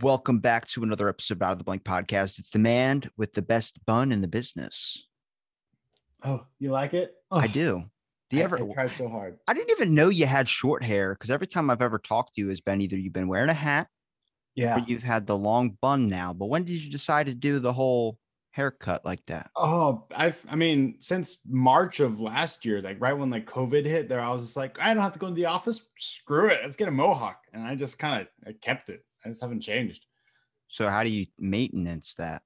Welcome back to another episode of Out of the Blank podcast. It's the man with the best bun in the business. Oh, you like it? Oh, I do. Do you I- ever? I tried so hard. I didn't even know you had short hair because every time I've ever talked to you has been either you've been wearing a hat Yeah. or you've had the long bun now. But when did you decide to do the whole haircut like that? Oh, I've. I mean, since March of last year, like right when like COVID hit, there, I was just like, I don't have to go to the office. Screw it. Let's get a mohawk, and I just kind of kept it. I just haven't changed. So how do you maintenance that?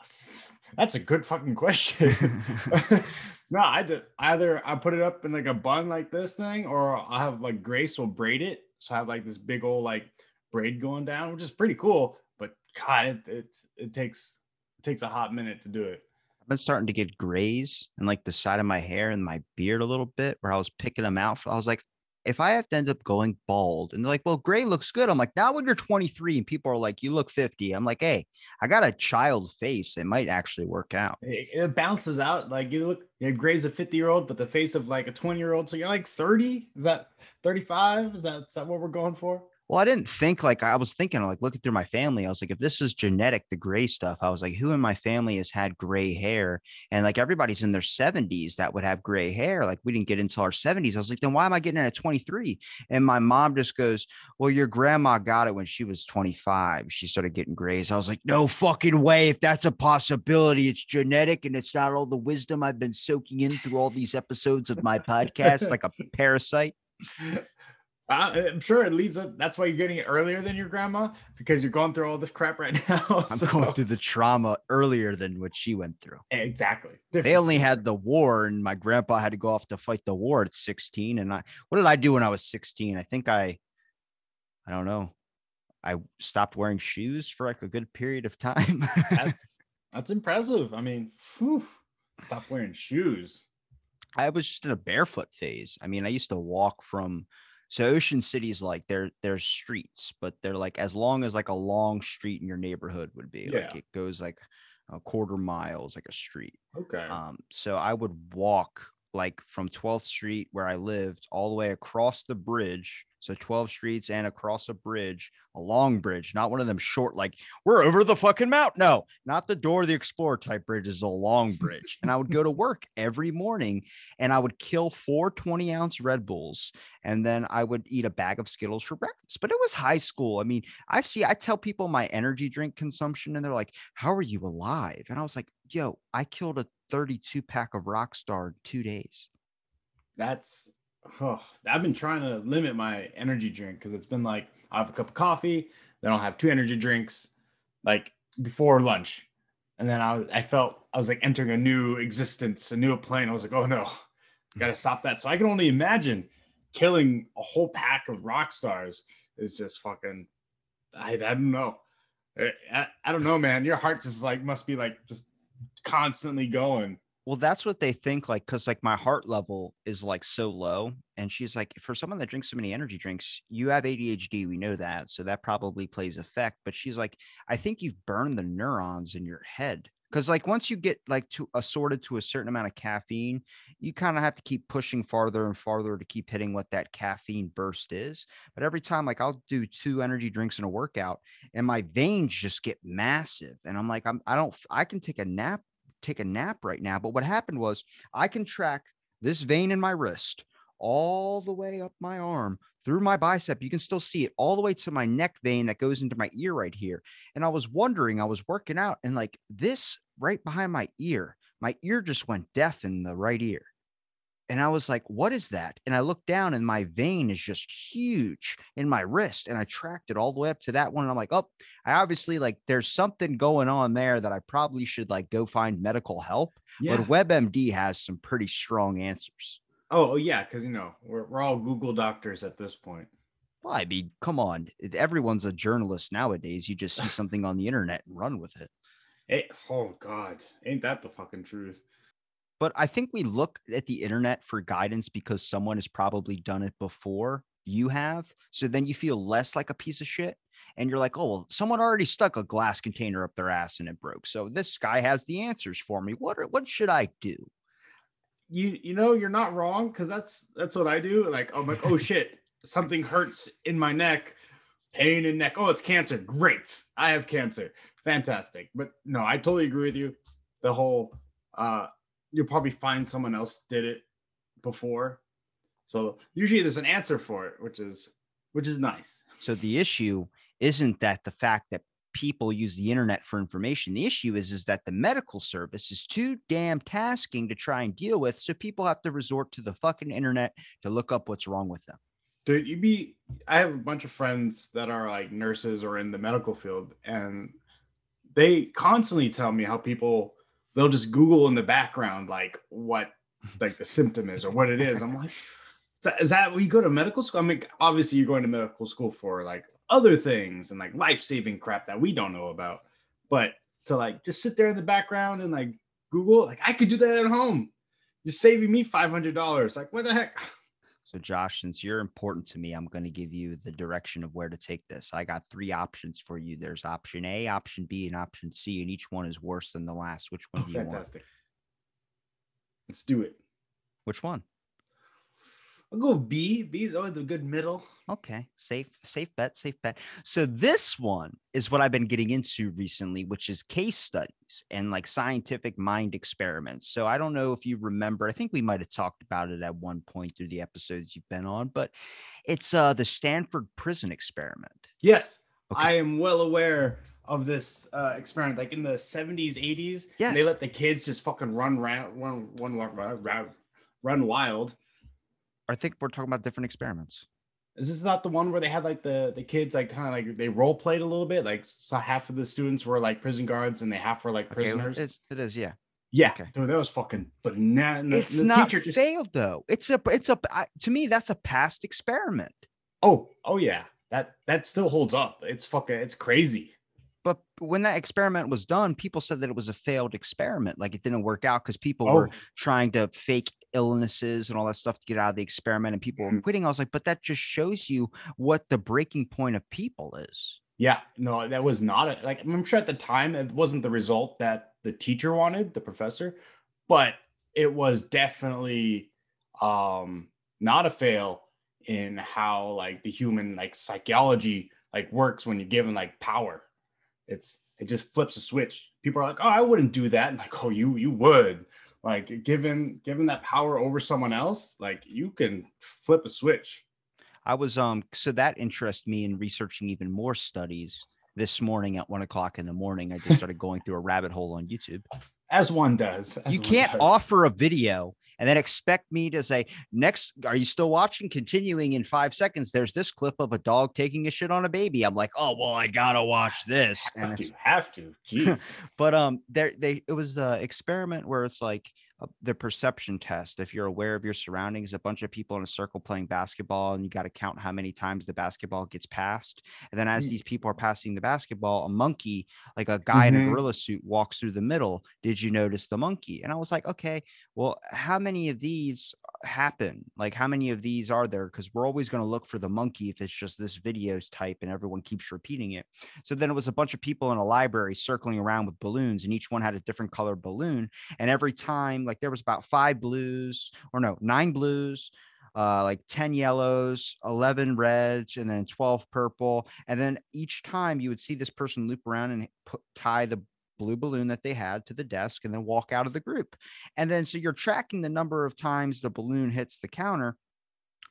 That's a good fucking question. no, I did either I put it up in like a bun like this thing, or I have like Grace will braid it. So I have like this big old like braid going down, which is pretty cool. But God, it it's, it takes it takes a hot minute to do it. I've been starting to get grays and like the side of my hair and my beard a little bit where I was picking them out. I was like, if I have to end up going bald and they're like, well, gray looks good. I'm like, not when you're 23 and people are like, you look 50. I'm like, hey, I got a child face. It might actually work out. It, it bounces out like you look. You Gray's a fifty year old, but the face of like a twenty year old. So you're like thirty. Is that thirty five? Is that is that what we're going for? Well, I didn't think like I was thinking like looking through my family. I was like, if this is genetic, the gray stuff, I was like, who in my family has had gray hair? And like everybody's in their 70s that would have gray hair. Like we didn't get into our 70s. I was like, then why am I getting it at 23? And my mom just goes, Well, your grandma got it when she was 25. She started getting grays. I was like, No fucking way. If that's a possibility, it's genetic and it's not all the wisdom I've been soaking in through all these episodes of my podcast, like a parasite. I'm sure it leads up. That's why you're getting it earlier than your grandma because you're going through all this crap right now. I'm going through the trauma earlier than what she went through. exactly. they only story. had the war and my grandpa had to go off to fight the war at 16 and i what did i do when i was 16 i think i i don't know i stopped wearing shoes for like a good period of time That's, that's impressive. I mean, phew, stop wearing shoes. i was just in a barefoot phase i mean i used to walk from so ocean city's like there there's streets but they're like as long as like a long street in your neighborhood would be like Yeah. it goes like a quarter miles like a street Okay. Um, so I would walk like from 12th Street where I lived all the way across the bridge. So 12 streets and across a bridge, a long bridge, not one of them short, like we're over the fucking mountain. No, not the door of the explorer type bridge is a long bridge. And I would go to work every morning and I would kill four 20 ounce Red Bulls and then I would eat a bag of Skittles for breakfast. But it was high school. I mean, I see, I tell people my energy drink consumption and they're like, How are you alive? And I was like, Yo, I killed a 32 pack of Rockstar in two days. that's oh, I've been trying to limit my energy drink because it's been like I have a cup of coffee, then I'll have two energy drinks like before lunch. And then I, I felt I was like entering a new existence, a new plane. I was like, oh no, hmm. gotta stop that. So I can only imagine killing a whole pack of rock stars is just fucking I, I don't know. I, I don't know, man. Your heart just like must be like just constantly going. Well, that's what they think, like, because like my heart level is like so low. And she's like, for someone that drinks so many energy drinks, you have ADHD. We know that. So that probably plays effect. But she's like, I think you've burned the neurons in your head. Cause like once you get like to assorted to a certain amount of caffeine, you kind of have to keep pushing farther and farther to keep hitting what that caffeine burst is. But every time, like I'll do two energy drinks in a workout and my veins just get massive. And I'm like, I'm I don't I can take a nap take a nap right now. But what happened was I can track this vein in my wrist all the way up my arm through my bicep. You can still see it all the way to my neck vein that goes into my ear right here. And I was wondering, I was working out and like this right behind my ear, my ear just went deaf in the right ear. And I was like, what is that? And I looked down and my vein is just huge in my wrist. And I tracked it all the way up to that one. And I'm like, oh, I obviously like there's something going on there that I probably should like go find medical help. But WebMD has some pretty strong answers. Oh, yeah, because you know we're we're all Google doctors at this point. Well, I mean, come on. Everyone's a journalist nowadays. You just see something on the internet and run with it. Eh, oh God, ain't that the fucking truth? But I think we look at the internet for guidance because someone has probably done it before you have. So then you feel less like a piece of shit. And you're like, oh, well, someone already stuck a glass container up their ass and it broke. So this guy has the answers for me. What are, what should I do? You you know you're not wrong because that's that's what I do. Like I'm like, oh shit, something hurts in my neck, pain in neck. Oh, it's cancer. Great, I have cancer. Fantastic. But no, I totally agree with you. The whole uh you'll probably find someone else did it before. So usually there's an answer for it, which is which is nice. So the issue isn't that the fact that people use the internet for information. The issue is is that the medical service is too damn tasking to try and deal with. So people have to resort to the fucking internet to look up what's wrong with them. Dude, you be I have a bunch of friends that are like nurses or in the medical field and they constantly tell me how people they'll just Google in the background like what like the symptom is or what it is. I'm like, is that we go to medical school? I mean, obviously you're going to medical school for like other things and like life-saving crap that we don't know about. But to like just sit there in the background and like Google, like I could do that at home. You're saving me five hundred dollars. Like what the heck? So Josh, since you're important to me, I'm going to give you the direction of where to take this. I got three options for you. There's option A, option B, and option C, and each one is worse than the last. Which one Oh, do you want? fantastic. Let's do it. Which one? I'll go with B. B is always a good middle. Okay, safe, safe bet, safe bet. So this one is what I've been getting into recently, which is case studies and like scientific mind experiments. So I don't know if you remember. I think we might have talked about it at one point through the episodes you've been on, but it's uh the Stanford prison experiment. Yes, Okay. I am well aware of this uh, experiment. Like in the 70s, 80s, Yes. they let the kids just fucking run round, run, run, run, run, run wild. I think we're talking about different experiments. Is this not the one where they had like the the kids like kind of like they role played a little bit? Like so half of the students were like prison guards and they half were like Okay, prisoners. it is, it is, yeah. yeah, okay. dude, that was fucking banana. it's the not teacher just- failed though. It's a, it's a. I, to me, that's a past experiment. Oh, oh yeah, that that still holds up. It's fucking, it's crazy. But when that experiment was done, people said that it was a failed experiment. Like it didn't work out because people Oh, were trying to fake illnesses and all that stuff to get out of the experiment and people were Mhm. quitting. I was like, but that just shows you what the breaking point of people is. Yeah, no, that was not a, like I'm sure at the time it wasn't the result that the teacher wanted, the professor, but it was definitely um not a fail in how like the human like psychology like works when you're given like power. It's it just flips a switch. People are like, "Oh, I wouldn't do that." And like, "Oh, you you would." Like given given that power over someone else, like you can flip a switch. I was um so that interests me in researching even more studies. This morning at one o'clock in the morning, I just started going through a rabbit hole on YouTube. As one does. as you one can't does. offer a video and then expect me to say next are you still watching continuing in five seconds there's this clip of a dog taking a shit on a baby i'm like oh well i gotta watch this and have to, have to. Jeez. but um there they it was the experiment where it's like the perception test if you're aware of your surroundings a bunch of people in a circle playing basketball and you got to count how many times the basketball gets passed and then as Mm. these people are passing the basketball a monkey like a guy in a Mhm. gorilla suit walks through the middle did you notice the monkey and i was like okay well how many of these happen? Like how many of these are there? Because we're always going to look for the monkey if it's just this video's type and everyone keeps repeating it. So then it was a bunch of people in a library circling around with balloons and each one had a different color balloon and every time like there was about five blues or no nine blues uh like 10 yellows 11 reds and then 12 purple and then each time you would see this person loop around and put, tie the blue balloon that they had to the desk and then walk out of the group. And then so you're tracking the number of times the balloon hits the counter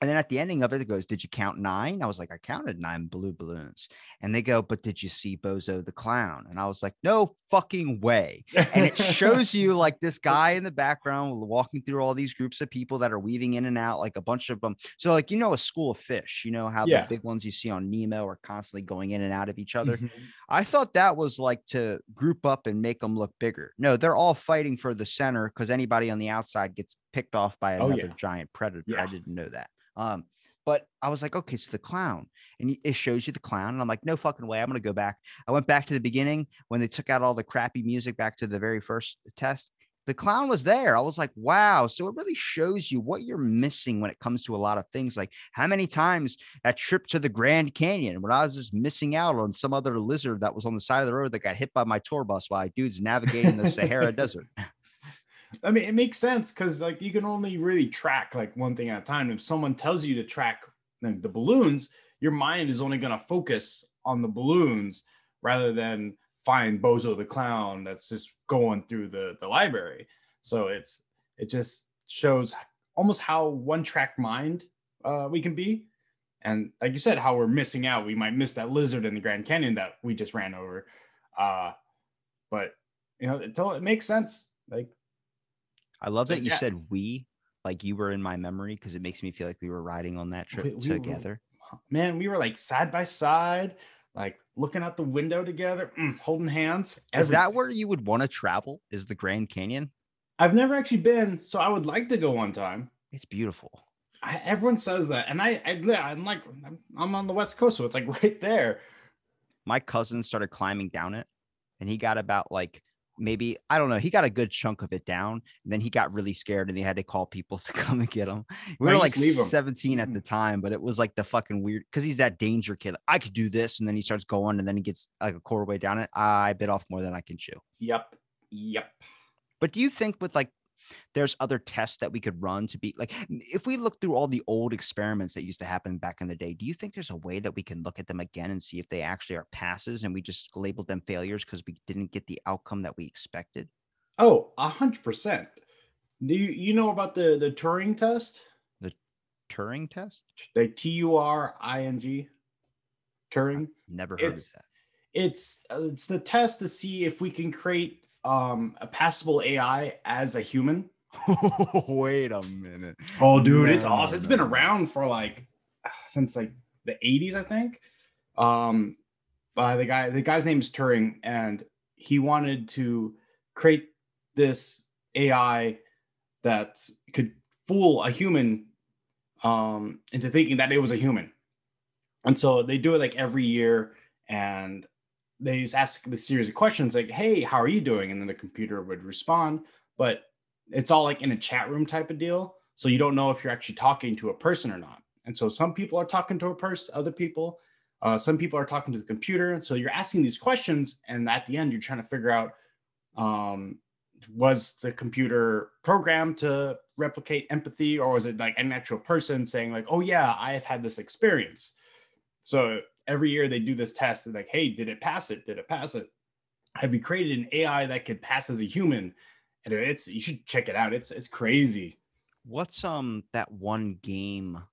and then at the ending of it, it goes, Did you count nine? I was like, I counted nine blue balloons. And they go, But did you see Bozo the clown? And I was like, No fucking way. And it shows you like this guy in the background walking through all these groups of people that are weaving in and out, like a bunch of them. So, like, you know, a school of fish, you know, how Yeah. the big ones you see on Nemo are constantly going in and out of each other. Mhm. I thought that was like to group up and make them look bigger. No, they're all fighting for the center because anybody on the outside gets picked off by Oh, another yeah. giant predator. I didn't know that. Um, But I was like, okay, so the clown, and it shows you the clown, and I'm like, no fucking way, I'm gonna go back. I went back to the beginning when they took out all the crappy music back to the very first test. The clown was there. I was like, wow. So it really shows you what you're missing when it comes to a lot of things. Like how many times that trip to the Grand Canyon when I was just missing out on some other lizard that was on the side of the road that got hit by my tour bus while dudes navigating the Sahara Desert. I mean, it makes sense because like you can only really track like one thing at a time. If someone tells you to track like, the balloons, your mind is only going to focus on the balloons rather than find Bozo the clown that's just going through the the library. So it's it just shows almost how one track mind uh, we can be, and like you said, how we're missing out. We might miss that lizard in the Grand Canyon that we just ran over, uh, but you know it, it makes sense. Like I love So, that you yeah. said we, like you were in my memory, because it makes me feel like we were riding on that trip We- we were- together. man, we were like side by side, like looking out the window together, mm, holding hands. Is that where you would want to travel? Is the Grand Canyon? I've never actually been, so I would like to go one time. It's beautiful. I, everyone says that, and I, I, I'm like, I'm, I'm on the west coast, so it's like right there. My cousin started climbing down it, and he got about like maybe I don't know. He got a good chunk of it down, and then he got really scared, and he had to call people to come and get him. We were like just leave 'em? 17 at the time, but it was like the fucking weird because he's that danger kid. I could do this, and then he starts going, and then he gets like a quarter way down it. I bit off more than I can chew. Yep, yep. But do you think with like there's other tests that we could run to be like if we look through all the old experiments that used to happen back in the day, do you think there's a way that we can look at them again and see if they actually are passes and we just labeled them failures because we didn't get the outcome that we expected? Oh, a hundred percent. Do you you know about the the Turing test? The Turing test? The T U R I N G. Turing. Never heard It's- of that. it's uh, it's the test to see if we can create um a passable AI as a human. Wait a minute. Oh, dude, it's No, awesome. It's been around for like since like the 80s, I think. Um, by the guy, the guy's name is Turing, and he wanted to create this AI that could fool a human um into thinking that it was a human. And so they do it like every year, and they just ask the series of questions like, "Hey, how are you doing?" And then the computer would respond, but it's all like in a chat room type of deal. So you don't know if you're actually talking to a person or not. And so some people are talking to a person, other people, uh, some people are talking to the computer. And so you're asking these questions, and at the end, you're trying to figure out um, was the computer programmed to replicate empathy, or was it like an actual person saying like, "Oh yeah, I have had this experience." So every year they do this test, and like, "Hey, did it pass it? Did it pass it? Have you created an AI that could pass as a human?" And it's you should check it out. It's it's crazy. What's um that one game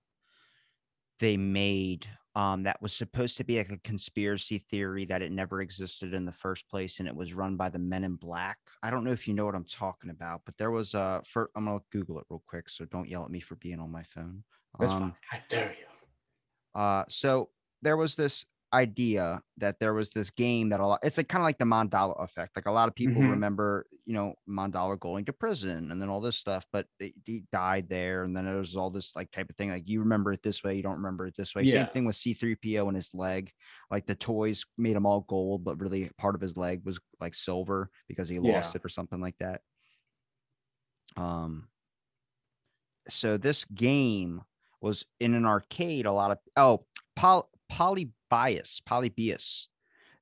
they made um that was supposed to be like a conspiracy theory that it never existed in the first place and it was run by the Men in Black. I don't know if you know what I'm talking about, but there was a for I'm gonna Google it real quick, so don't yell at me for being on my phone. That's Um, fine. I dare you. uh, so there was this idea that there was this game that a lot it's like kind of like the Mandela effect. Like a lot of people Mhm. remember, you know, Mandela going to prison and then all this stuff, but he died there. And then there was all this like type of thing. Like you remember it this way, you don't remember it this way. Yeah. Same thing with C3PO and his leg. Like the toys made him all gold, but really part of his leg was like silver because he lost it or something like that. Um so this game was in an arcade a lot of oh polybius polybius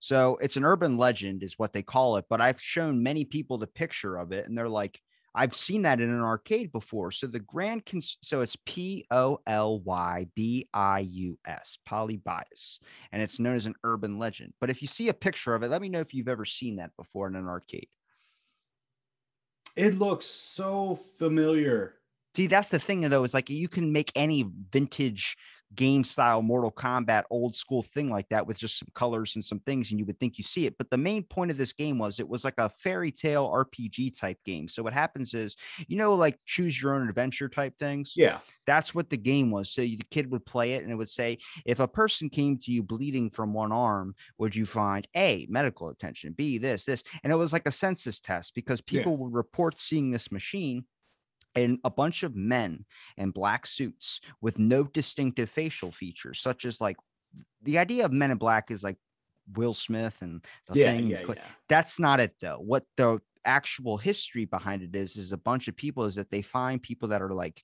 so it's an urban legend is what they call it but i've shown many people the picture of it and they're like i've seen that in an arcade before. So the grand cons- so it's p-o-l-y-b-i-u-s polybius and it's known as an urban legend. But if you see a picture of it let me know if you've ever seen that before in an arcade. It looks so familiar. See, that's the thing though, is like you can make any vintage game style Mortal Kombat old school thing like that with just some colors and some things, and you would think you see it. But the main point of this game was it was like a fairy tale RPG type game. So what happens is, you know, like choose your own adventure type things. Yeah. That's what the game was. So you- the kid would play it and it would say, if a person came to you bleeding from one arm, would you find A, medical attention, B, this, this? And it was like a census test because Yeah. people would report seeing this machine and a bunch of men in black suits with no distinctive facial features, such as like the idea of Men in Black is like Will Smith and the Yeah, thing. yeah, yeah. That's not it though. What the actual history behind it is is a bunch of people is that they find people that are like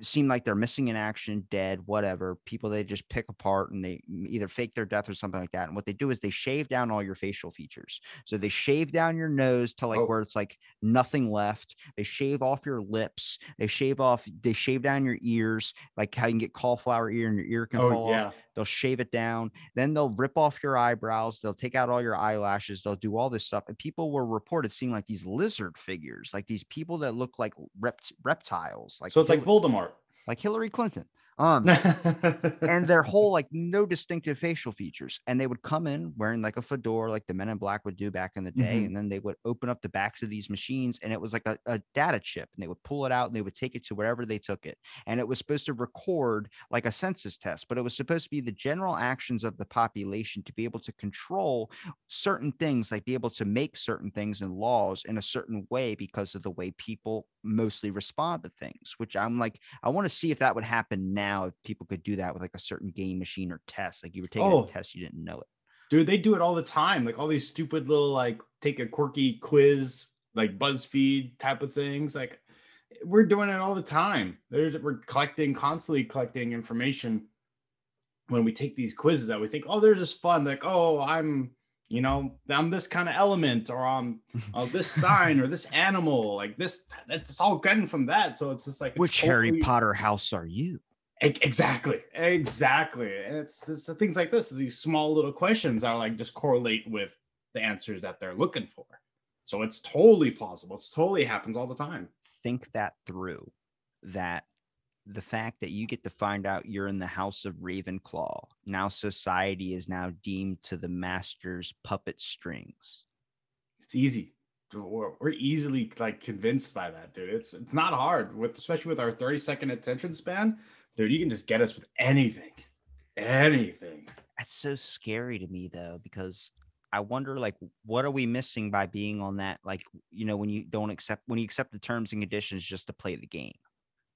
seem like they're missing in action, dead, whatever. People they just pick apart and they either fake their death or something like that. And what they do is they shave down all your facial features. So they shave down your nose to like Oh. where it's like nothing left. They shave off your lips. They shave off. They shave down your ears, like how you can get cauliflower ear and your ear can oh, fall Oh off they'll shave it down then they'll rip off your eyebrows they'll take out all your eyelashes they'll do all this stuff and people were reported seeing like these lizard figures like these people that look like rept- reptiles like So it's like Voldemort. Like hillary clinton um and their whole like no distinctive facial features. And they would come in wearing like a fedora like the men in black would do back in the day Mhm. and then they would open up the backs of these machines and it was like a, a data chip and they would pull it out and they would take it to wherever they took it. And it was supposed to record like a census test but it was supposed to be the general actions of the population to be able to control certain things like be able to make certain things and laws in a certain way because of the way people mostly respond to things which i'm like i want to see if that would happen now if people could do that with like a certain game machine or test like you were taking Oh. a test you didn't know it Dude, they do it all the time. Like all these stupid little like take a quirky quiz, like BuzzFeed type of things. Like we're doing it all the time. There's we're collecting, constantly collecting information when we take these quizzes that we think, oh, they're just fun. Like, oh, I'm, you know, I'm this kind of element, or I'm uh, this sign or this animal. Like this, that's all getting from that. So it's just like it's which harry potter house are you Exactly, exactly. And it's, it's the things like this, these small little questions are like just correlate with the answers that they're looking for. So it's totally plausible. It's totally happens all the time. think that through that the fact that you get to find out you're in the house of Ravenclaw. Now society is now deemed to the master's puppet strings. It's easy. We're, we're easily like convinced by that, dude. It's it's not hard with especially with our 30 second attention span, dude. You can just get us with anything, anything. That's so scary to me though, because I wonder like what are we missing by being on that like you know when you don't accept when you accept the terms and conditions just to play the game.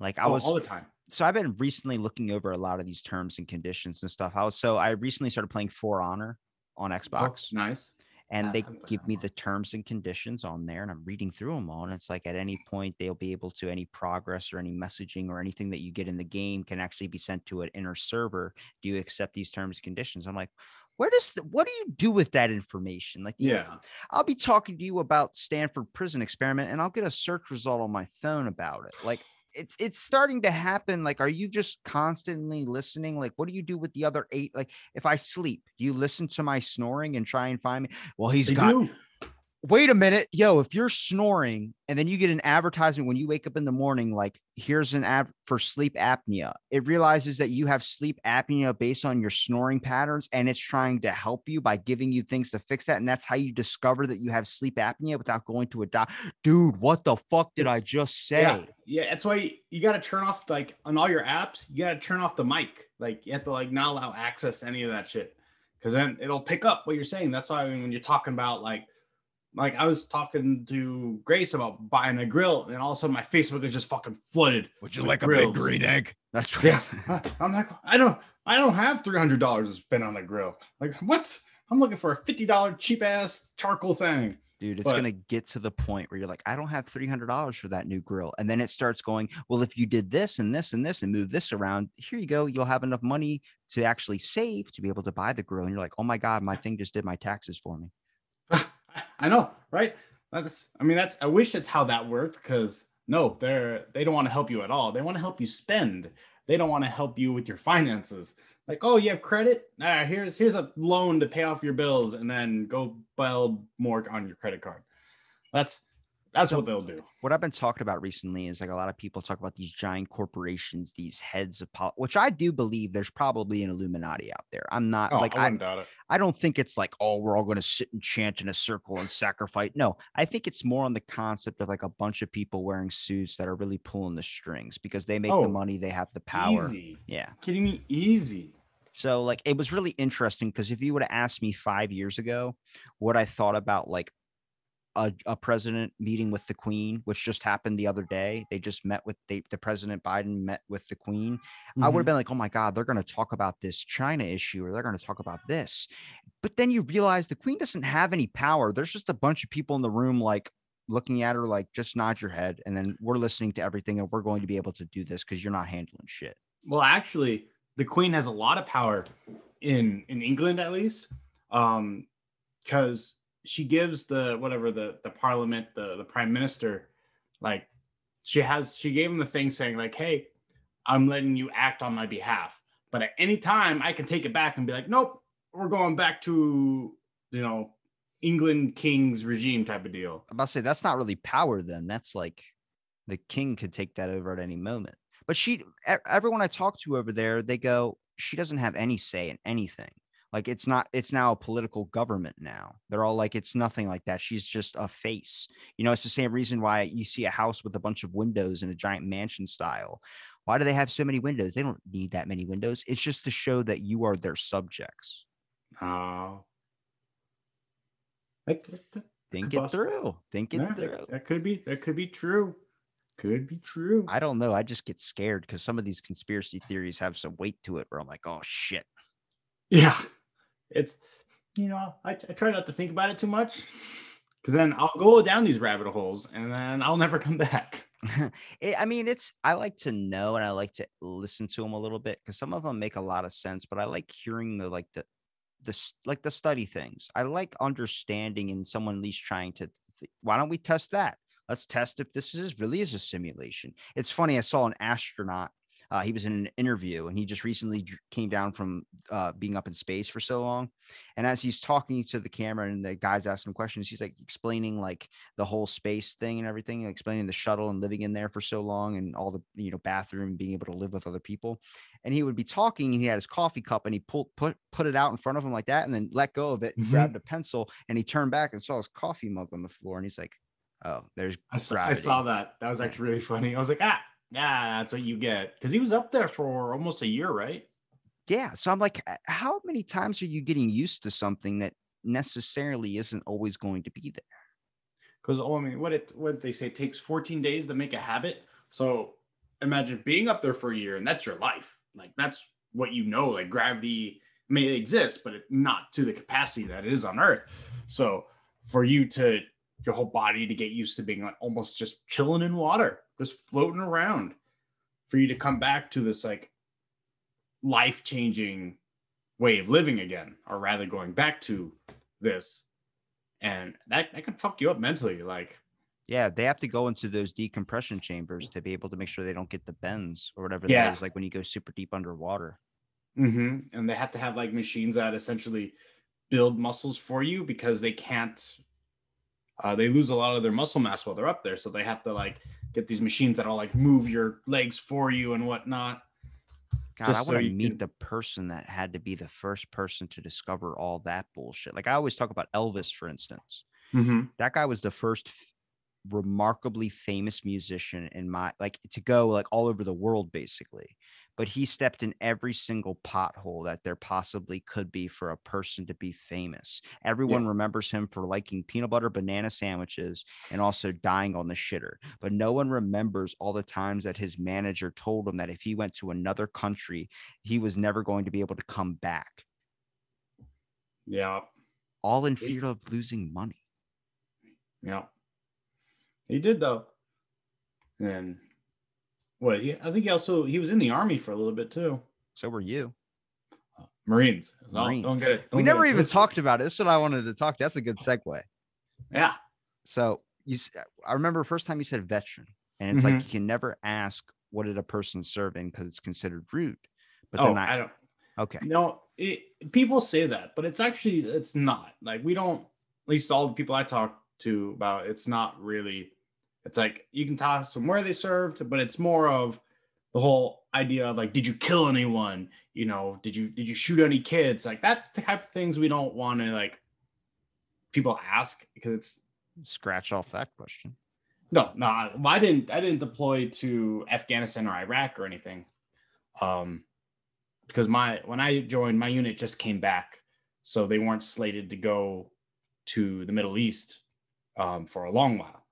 Like I Oh, was all the time. so I've been recently looking over a lot of these terms and conditions and stuff. I was so I recently started playing For Honor on Oh, Xbox. nice. And they give me the terms and conditions on there and i'm reading through them all and it's like at any point they'll be able to any progress or any messaging or anything that you get in the game can actually be sent to an inner server. Do you accept these terms and conditions? I'm like where does the, what do you do with that information? Like Yeah. i'll be talking to you about stanford prison experiment and i'll get a search result on my phone about it. Like it's it's starting to happen like are you just constantly listening? Like what do you do with the other eight? Like if i sleep do you listen to my snoring and try and find me? Well he's They got do. Wait a minute yo if you're snoring and then you get an advertisement when you wake up in the morning like here's an ad for sleep apnea it realizes that you have sleep apnea based on your snoring patterns and it's trying to help you by giving you things to fix that and that's how you discover that you have sleep apnea without going to a doc dude what the fuck did i just say Yeah, yeah. That's why you, you got to turn off like on all your apps. You got to turn off the mic. Like you have to like not allow access to any of that shit, because then it'll pick up what you're saying. That's why when you're talking about like, like I was talking to Grace about buying a grill, and all of a sudden my Facebook is just fucking flooded. would with grills. A big green egg that's what Yeah, I'm like, I don't, I don't have three hundred dollars to spend on a grill. Like what? I'm looking for a fifty dollar cheap ass charcoal thing. Dude, it's But- gonna get to the point where you're like, I don't have three hundred dollars for that new grill, and then it starts going. Well, if you did this and this and this and move this around, here you go. You'll have enough money to actually save to be able to buy the grill. And you're like, oh my god, my thing just did my taxes for me. I- know, right? That's I mean that's I wish that's how that worked because no, they're they don't want to help you at all. They want to help you spend. They don't want to help you with your finances. Like, oh, you have credit? Ah, here's here's a loan to pay off your bills and then go build more on your credit card. That's that's what they'll do. What I've been talking about recently is like a lot of people talk about these giant corporations, these heads of pol- which I do believe there's probably an Illuminati out there. I'm not Oh, like I I. I don't think it's like, oh, we're all going to sit and chant in a circle and sacrifice. No, I think it's more on the concept of like a bunch of people wearing suits that are really pulling the strings because they make Oh, the money, they have the power. Easy. Yeah. Kidding me? Easy. So like it was really interesting because if you would have asked me five years ago what I thought about like a, a president meeting with the queen, which just happened the other day. They just met with they, the president Biden met with the queen. I would have been like, oh my God, they're going to talk about this China issue or they're going to talk about this. But then you realize the queen doesn't have any power. There's just a bunch of people in the room, like looking at her, like, just nod your head. And then we're listening to everything and we're going to be able to do this because you're not handling shit. Well, actually, the Queen has a lot of power in in England, at least, um, because she gives the whatever the the Parliament, the the Prime Minister, like she has she gave him the thing saying like, "Hey, I'm letting you act on my behalf, but at any time I can take it back and be like, nope, we're going back to you know England King's regime type of deal." I'm about to say that's not really power then. That's like the king could take that over at any moment. But she everyone I talk to over there, they go, she doesn't have any say in anything. Like it's not it's now a political government now. They're all like it's nothing like that. She's just a face. You know, it's the same reason why you see a house with a bunch of windows in a giant mansion style. Why do they have so many windows? They don't need that many windows. It's just to show that you are their subjects. Oh. That- that- that- Think it possibly- through. Think it yeah, through. that, that could be that could be true. Could be true. I don't know. I just get scared because some of these conspiracy theories have some weight to it where I'm like, oh shit. Yeah, it's you know I, I try not to think about it too much because then I'll go down these rabbit holes and then I'll never come back. It- I mean, it's I like to know and I like to listen to them a little bit because some of them make a lot of sense, but I like hearing the like the the like the study things. I like understanding and someone at least trying to. Th- why don't we test that? Let's test if this is really is a simulation. It's funny. I saw an astronaut. Uh, he was in an interview and he just recently came down from uh, being up in space for so long. And as he's talking to the camera and the guy's asking him questions, he's like explaining like the whole space thing and everything, explaining the shuttle and living in there for so long and all the you know bathroom being able to live with other people. And he would be talking and he had his coffee cup and he pulled put put it out in front of him like that and then let go of it and Mhm. grabbed a pencil and he turned back and saw his coffee mug on the floor and he's like, Oh, there's I saw, I saw that. That was actually really funny. I was like, ah, yeah, that's what you get because he was up there for almost a year, right? yeah. So I'm like, "Uh, how many times are you getting used to something that necessarily isn't always going to be there? Because oh, I mean, what it what they say it takes 14 days to make a habit. So imagine being up there for a year and that's your life. Like that's what you know. Like gravity may exist, but it, not to the capacity that it is on Earth. So for you to your whole body to get used to being like almost just chilling in water, just floating around, for you to come back to this like life changing way of living again, or rather going back to this. And that, that can fuck you up mentally. Like, Yeah, they have to go into those decompression chambers to be able to make sure they don't get the bends or whatever Yeah. that is, like when you go super deep underwater. hmm And they have to have like machines that essentially build muscles for you because they can't. Uh, they lose a lot of their muscle mass while they're up there, so they have to like get these machines that'll like move your legs for you and whatnot. God, Just I so want to you meet can- the person that had to be the first person to discover all that bullshit. Like I always talk about Elvis, for instance. Mm-hmm. That guy was the first f- remarkably famous musician in my like to go like all over the world basically. But he stepped in every single pothole that there possibly could be for a person to be famous. Everyone remembers him for liking peanut butter banana sandwiches and also dying on the shitter. But no one remembers all the times that his manager told him that if he went to another country, he was never going to be able to come back, Yeah, all in fear of losing money. yeah. He did though. And what? He, I think he also he was in the army for a little bit too. So were you. Marines. Marines. Don't get it. we don't get never even twisted. talked about it. This is what I wanted to talk. That's a good segue. Yeah. So you, I remember first time you said veteran, and it's like Mhm. you can never ask what did a person serve in because it's considered rude. But oh, then I I, don't. okay, No, it, people say that, but it's actually it's not. Like we don't. At least all the people I talk to about, it's not really. It's like you can toss them where they served, but it's more of the whole idea of like, did you kill anyone? You know, did you did you shoot any kids? Like that's the type of things we don't want to like. People ask because it's scratch off that question. no, no. I didn't. I didn't deploy to Afghanistan or Iraq or anything, um, because my when I joined, my unit just came back, so they weren't slated to go to the Middle East um, for a long while.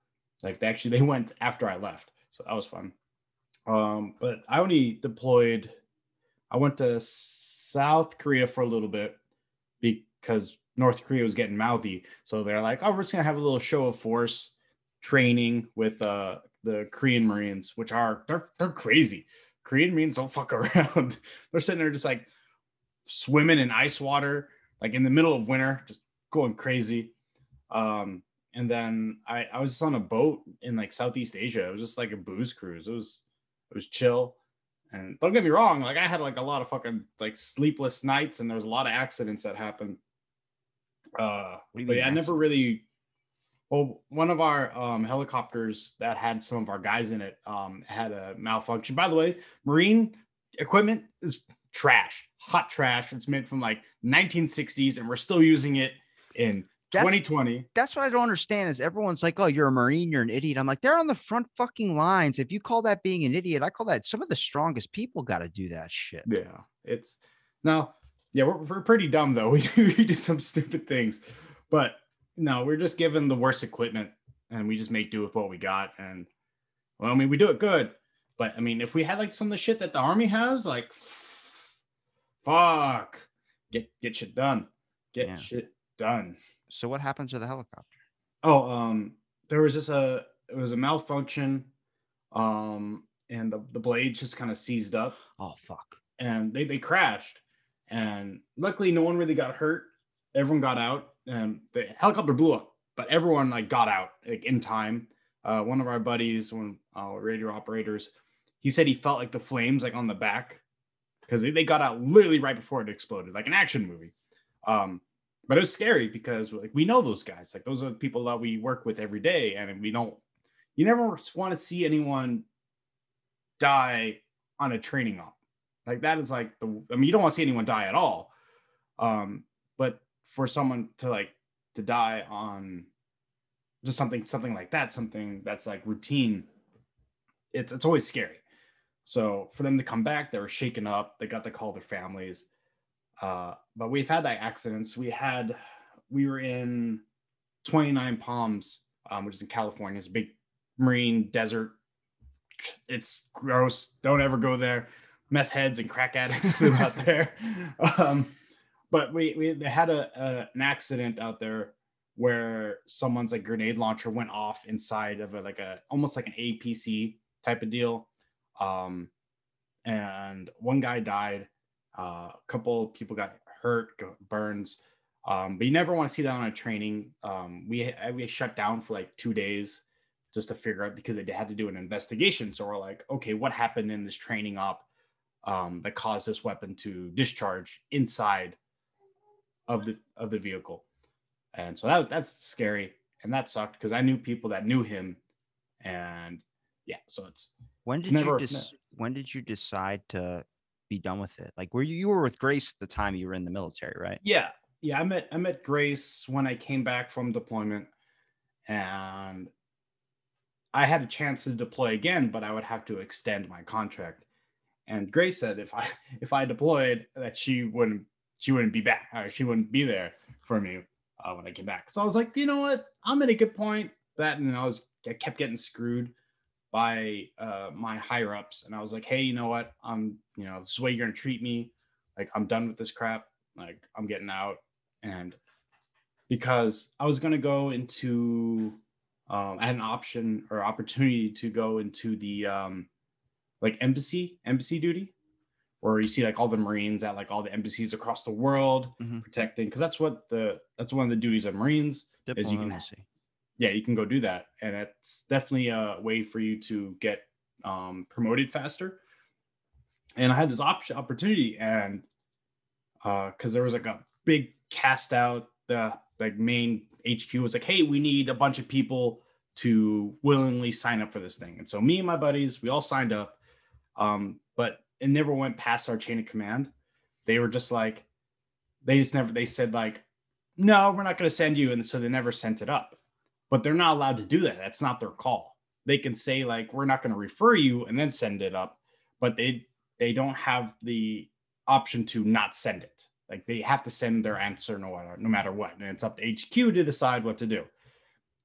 Like they actually they went after I left, so that was fun. Um, but I only deployed. I went to South Korea for a little bit because North Korea was getting mouthy. So they're like, "Oh, we're just gonna have a little show of force training with uh, the Korean Marines, which are they're they're crazy. Korean Marines don't fuck around. they're sitting there just like swimming in ice water, like in the middle of winter, just going crazy. Um, and then I, I was just on a boat in like Southeast Asia. It was just like a booze cruise. It was it was chill. And don't get me wrong, like I had like a lot of fucking like sleepless nights and there was a lot of accidents that happened. Uh but yeah, I never really well, one of our um, helicopters that had some of our guys in it um, had a malfunction. By the way, marine equipment is trash, hot trash. It's made from like 1960s, and we're still using it in That's- 2020. That's what I don't understand is everyone's like, oh, you're a Marine, you're an idiot. I'm like, they're on the front fucking lines. If you call that being an idiot, I call that some of the strongest people got to do that shit. Yeah, it's no, yeah, we're, we're pretty dumb though. We do, we do some stupid things, but no, we're just given the worst equipment and we just make do with what we got. And well, I mean, we do it good, but I mean, if we had like some of the shit that the army has, like, fuck, get get shit done, get Yeah. shit done. So what happens to the helicopter? Oh, um, there was just a it was a malfunction, um, and the the blade just kind of seized up. Oh fuck. and they, they crashed. And luckily no one really got hurt. Everyone got out and the helicopter blew up but everyone like got out like in time. Uh, one of our buddies one uh, radio operators he said he felt like the flames like on the back because they, they got out literally right before it exploded like an action movie. Um but it was scary because like we know those guys like those are the people that we work with every day and we don't you never want to see anyone die on a training op like that is like the I mean you don't want to see anyone die at all. Um, but for someone to like to die on just something something like that, something that's like routine, it's it's always scary. So for them to come back, they were shaken up. They got to call their families. Uh, but we've had like accidents. We had we were in 29 Palms, um, which is in California. It's a big marine desert. It's gross. Don't ever go there meth heads and crack addicts live out there. Um, but we we they had a, a an accident out there where someone's like grenade launcher went off inside of a like a almost like an APC type of deal. Um, and one guy died. Uh, a couple people got hurt, got burns. Um, but you never want to see that on a training. Um, we we shut down for like two days just to figure out because they had to do an investigation. So we're like, okay, what happened in this training op? um, that caused this weapon to discharge inside of the of the vehicle, and so that that's scary and that sucked because I knew people that knew him, and yeah, so it's When did never- you when did you decide to be done with it? Like were you you were with Grace at the time you were in the military, right? yeah yeah I met I met Grace when I came back from deployment, and I had a chance to deploy again, but I would have to extend my contract. And Grace said if I if I deployed that she wouldn't she wouldn't be back or she wouldn't be there for me uh, when I came back. So I was like, you know what, I'm at a good point. That and I was I kept getting screwed by uh, my higher ups, and I was like, hey, you know what, I'm you know this is the way you're gonna treat me. Like I'm done with this crap. Like I'm getting out, and because I was gonna go into um, I had an option or opportunity to go into the um, like embassy embassy duty where you see like all the marines at like all the embassies across the world Mhm. protecting because that's what the that's one of the duties of marines Is you can- Diplomacy. Yeah you can go do that. And it's definitely a way for you to get um, promoted faster. And i had this option opportunity and because there was like a big cast out the like main hq was like hey we need a bunch of people to willingly sign up for this thing. And so me and my buddies we all signed up um, but it never went past our chain of command. They were just like they just never they said like no we're not going to send you. And so they never sent it up but they're not allowed to do that that's not their call they can say like we're not going to refer you and then send it up but they they don't have the option to not send it like they have to send their answer no matter no matter what and it's up to hq to decide what to do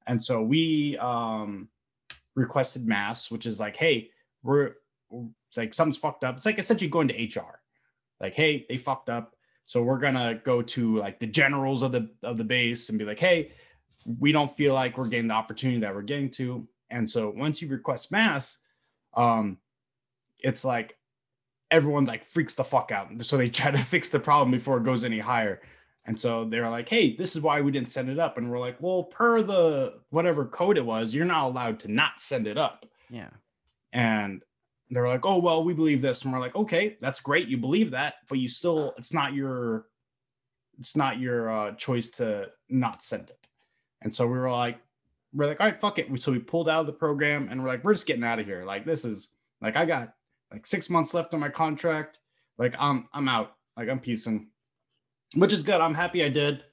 And so we um, requested mast, which is like, hey, we're it's like something's fucked up. It's like essentially going to HR. Like, hey, they fucked up. So we're gonna go to like the generals of the of the base and be like, hey, we don't feel like we're getting the opportunity that we're getting to. And so once you request mast, um, it's like everyone like freaks the fuck out. So they try to fix the problem before it goes any higher. And so they're like, hey, this is why we didn't send it up. And we're like, well, per the whatever code it was, you're not allowed to not send it up. Yeah. And they're like, oh, well, we believe this. And we're like, okay, that's great. You believe that, but you still, it's not your, it's not your uh, choice to not send it. And so we were like, we're like, all right, fuck it. So we pulled out of the program and we're like, we're just getting out of here. Like, this is like, I got like six months left on my contract. Like, I'm, I'm out. Like, I'm piecing which is good. I'm happy I did.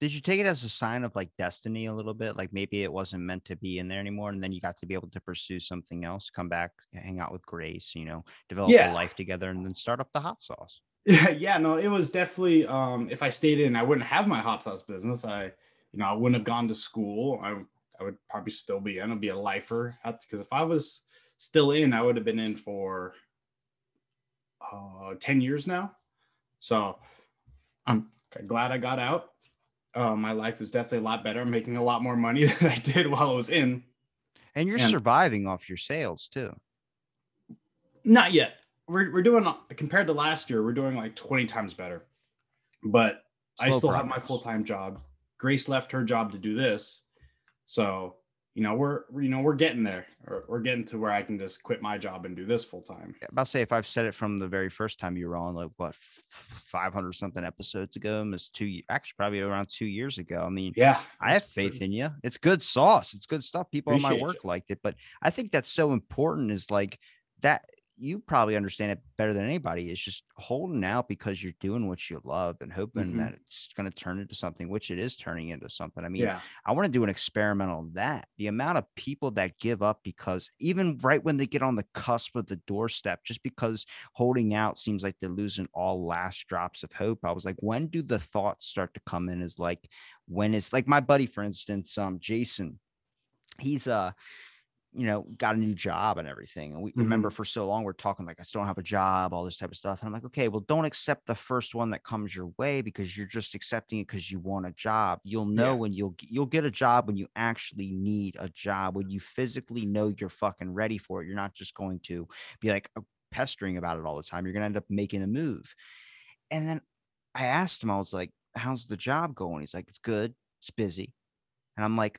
Did you take it as a sign of like destiny a little bit? Like maybe it wasn't meant to be in there anymore, and then you got to be able to pursue something else, come back, hang out with Grace, you know, develop Yeah. a life together, and then start up the hot sauce. Yeah, yeah, no, it was definitely. Um, if I stayed in, I wouldn't have my hot sauce business. I, you know, I wouldn't have gone to school. I, I would probably still be in. I'd be a lifer because if I was still in, I would have been in for uh, ten years now. So I'm glad I got out. Uh, my life is definitely a lot better. I'm making a lot more money than I did while I was in. And you're And- surviving off your sales too. Not yet. We're, we're doing compared to last year, we're doing like 20 times better. But I Slow still have my full time job. Grace left her job to do this. So, you know, we're, you know, we're getting there. Or we're getting to where I can just quit my job and do this full time. Yeah, About to say, if I've said it from the very first time you were on, like what, five hundred something episodes ago, almost two, actually probably around two years ago. I mean, Yeah. I have faith in you. It's good sauce. It's good stuff. People in my Appreciate work liked it, but I think that's so important. Is like that. You probably understand it better than anybody. Is just holding out because you're doing what you love and hoping Mhm. that it's going to turn into something, which it is turning into something. I mean, Yeah. I want to do an experiment on that. The amount of people that give up because even right when they get on the cusp of the doorstep, just because holding out seems like they're losing all last drops of hope. I was like, when do the thoughts start to come in? Is like, when is like my buddy, for instance, um, Jason, he's uh you know, got a new job and everything. And we remember mm-hmm. for so long we're talking like I still don't have a job, all this type of stuff. And I'm like, okay, well, don't accept the first one that comes your way because you're just accepting it because you want a job. You'll know Yeah. when you'll you'll get a job when you actually need a job, when you physically know you're fucking ready for it. You're not just going to be like pestering about it all the time. You're gonna end up making a move. And then I asked him, I was like, how's the job going? He's like, it's good, it's busy. And I'm like,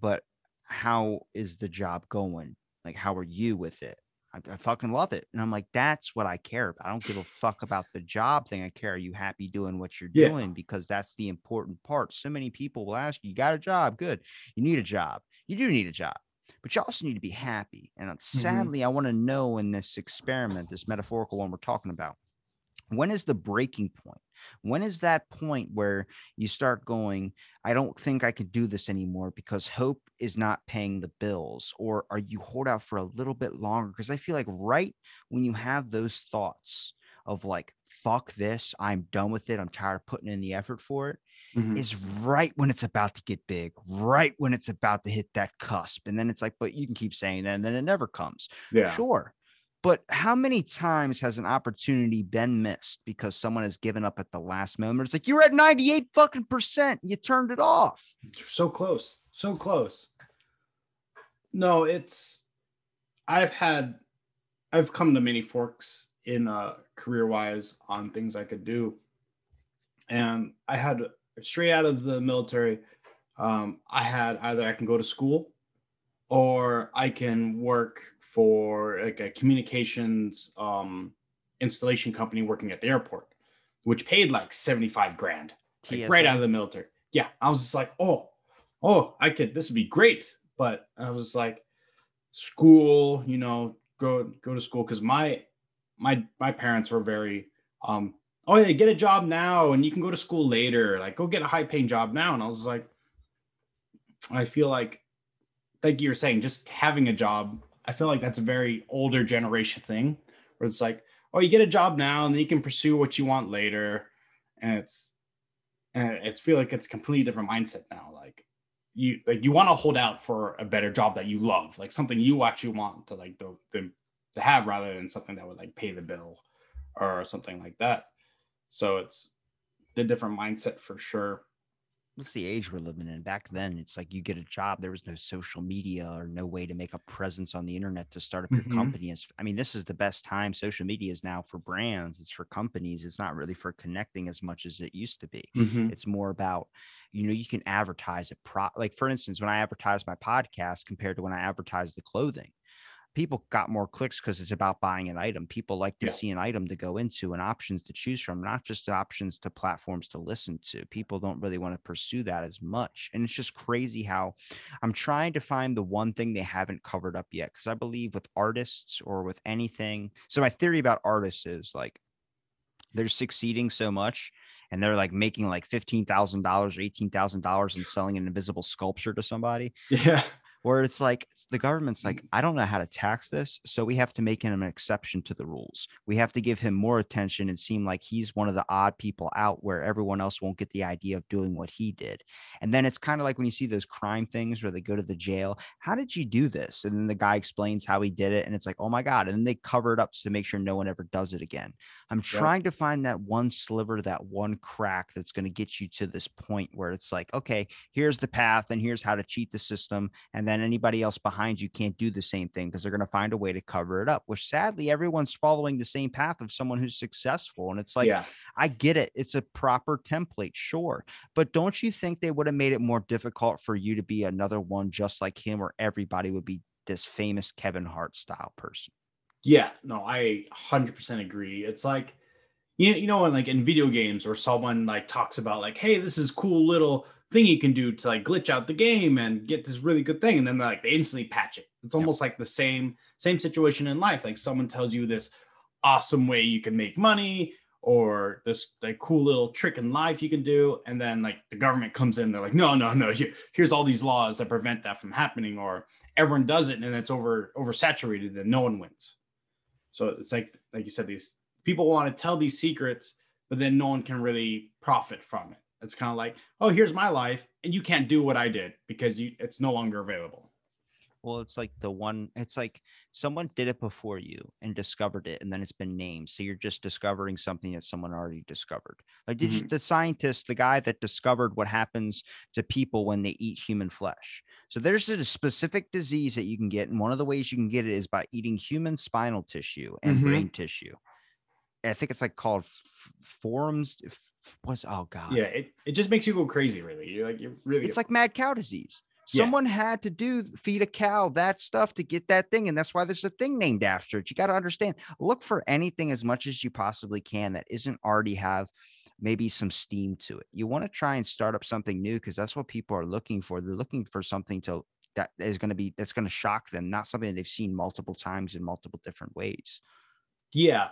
but how is the job going? Like, how are you with it? I, I fucking love it. And I'm like, that's what I care about. I don't give a fuck about the job thing. I care. Are you happy doing what you're Yeah. doing? Because that's the important part. So many people will ask you, you got a job? Good. You need a job. You do need a job, but you also need to be happy. And uh, sadly, I want to know in this experiment, this metaphorical one we're talking about, when is the breaking point? When is that point where you start going, I don't think I can do this anymore because hope is not paying the bills? Or are you hold out for a little bit longer? Because I feel like right when you have those thoughts of like, fuck this, I'm done with it, I'm tired of putting in the effort for it, Mhm. is right when it's about to get big, right when it's about to hit that cusp. And then it's like, but you can keep saying that, and then it never comes. Yeah. Sure. But how many times has an opportunity been missed because someone has given up at the last moment? It's like you're at 98 fucking percent. You turned it off. so close so close no it's i've had i've come to many forks in uh career wise on things i could do and i had straight out of the military um i had either i can go to school or i can work for like a communications um installation company working at the airport which paid like 75 grand like right out of the military. Yeah, I was just like, oh, oh, I could. This would be great. But I was like, school, you know, go go to school because my my my parents were very, um, oh yeah, get a job now and you can go to school later. Like, go get a high paying job now. And I was like, I feel like, like you were saying, just having a job. I feel like that's a very older generation thing, where it's like, oh, you get a job now and then you can pursue what you want later, and it's and it's feel like it's a completely different mindset now. Like you like you want to hold out for a better job that you love, like something you actually want to like the, the to have rather than something that would like pay the bill or something like that. So it's the different mindset for sure. What's the age we're living in? Back then, it's like you get a job. There was no social media or no way to make a presence on the internet to start up your Mhm. company. I mean, this is the best time. Social media is now for brands. It's for companies. It's not really for connecting as much as it used to be. It's more about, you know, you can advertise it. Pro- like for instance, when I advertise my podcast compared to when I advertise the clothing, people got more clicks because it's about buying an item. People like to Yeah. see an item to go into and options to choose from, not just options to platforms to listen to. People don't really want to pursue that as much. And it's just crazy how I'm trying to find the one thing they haven't covered up yet. Cause I believe with artists or with anything. So my theory about artists is like they're succeeding so much and they're like making like $15,000 or $18,000 and selling an invisible sculpture to somebody Yeah. Where it's like the government's like, mm. I don't know how to tax this. So we have to make him an exception to the rules. We have to give him more attention and seem like he's one of the odd people out where everyone else won't get the idea of doing what he did. And then it's kind of like when you see those crime things where they go to the jail. How did you do this? And then the guy explains how he did it. And it's like, oh my God. And then they cover it up to make sure no one ever does it again. I'm trying to find that one sliver, that one crack that's going to get you to this point where it's like, okay, here's the path and here's how to cheat the system. And then anybody else behind you can't do the same thing because they're going to find a way to cover it up, which sadly, everyone's following the same path of someone who's successful. And it's like, yeah. I get it. It's a proper template, sure. But don't you think they would have made it more difficult for you to be another one just like him, or everybody would be this famous Kevin Hart style person? Yeah, no, I 100% agree. It's like you, you know, in like in video games where someone like talks about like, hey, this is cool little thing you can do to like glitch out the game and get this really good thing, and then like they instantly patch it. It's Yep. almost like the same same situation in life. Like someone tells you this awesome way you can make money or this like cool little trick in life you can do and then like the government comes in they're like no no no here- here's all these laws that prevent that from happening or everyone does it and it's over oversaturated then no one wins so it's like like you said, these people want to tell these secrets, but then no one can really profit from it. It's kind of like, oh, here's my life, and you can't do what I did because you it's no longer available. Well, it's like the one, it's like someone did it before you and discovered it, and then it's been named. So you're just discovering something that someone already discovered. Like did you, the scientist, the guy that discovered what happens to people when they eat human flesh. So there's a specific disease that you can get. And one of the ways you can get it is by eating human spinal tissue and Mhm. brain tissue. I think it's like called forums. What's oh god? Yeah, it, it just makes you go crazy, really. You're like, you really it's like mad cow disease. Yeah. Someone had to do feed a cow that stuff to get that thing, and that's why there's a thing named after it. You got to understand. Look for anything as much as you possibly can that isn't already have maybe some steam to it. You want to try and start up something new because that's what people are looking for. They're looking for something to that is going to be that's going to shock them, not something they've seen multiple times in multiple different ways. Yeah.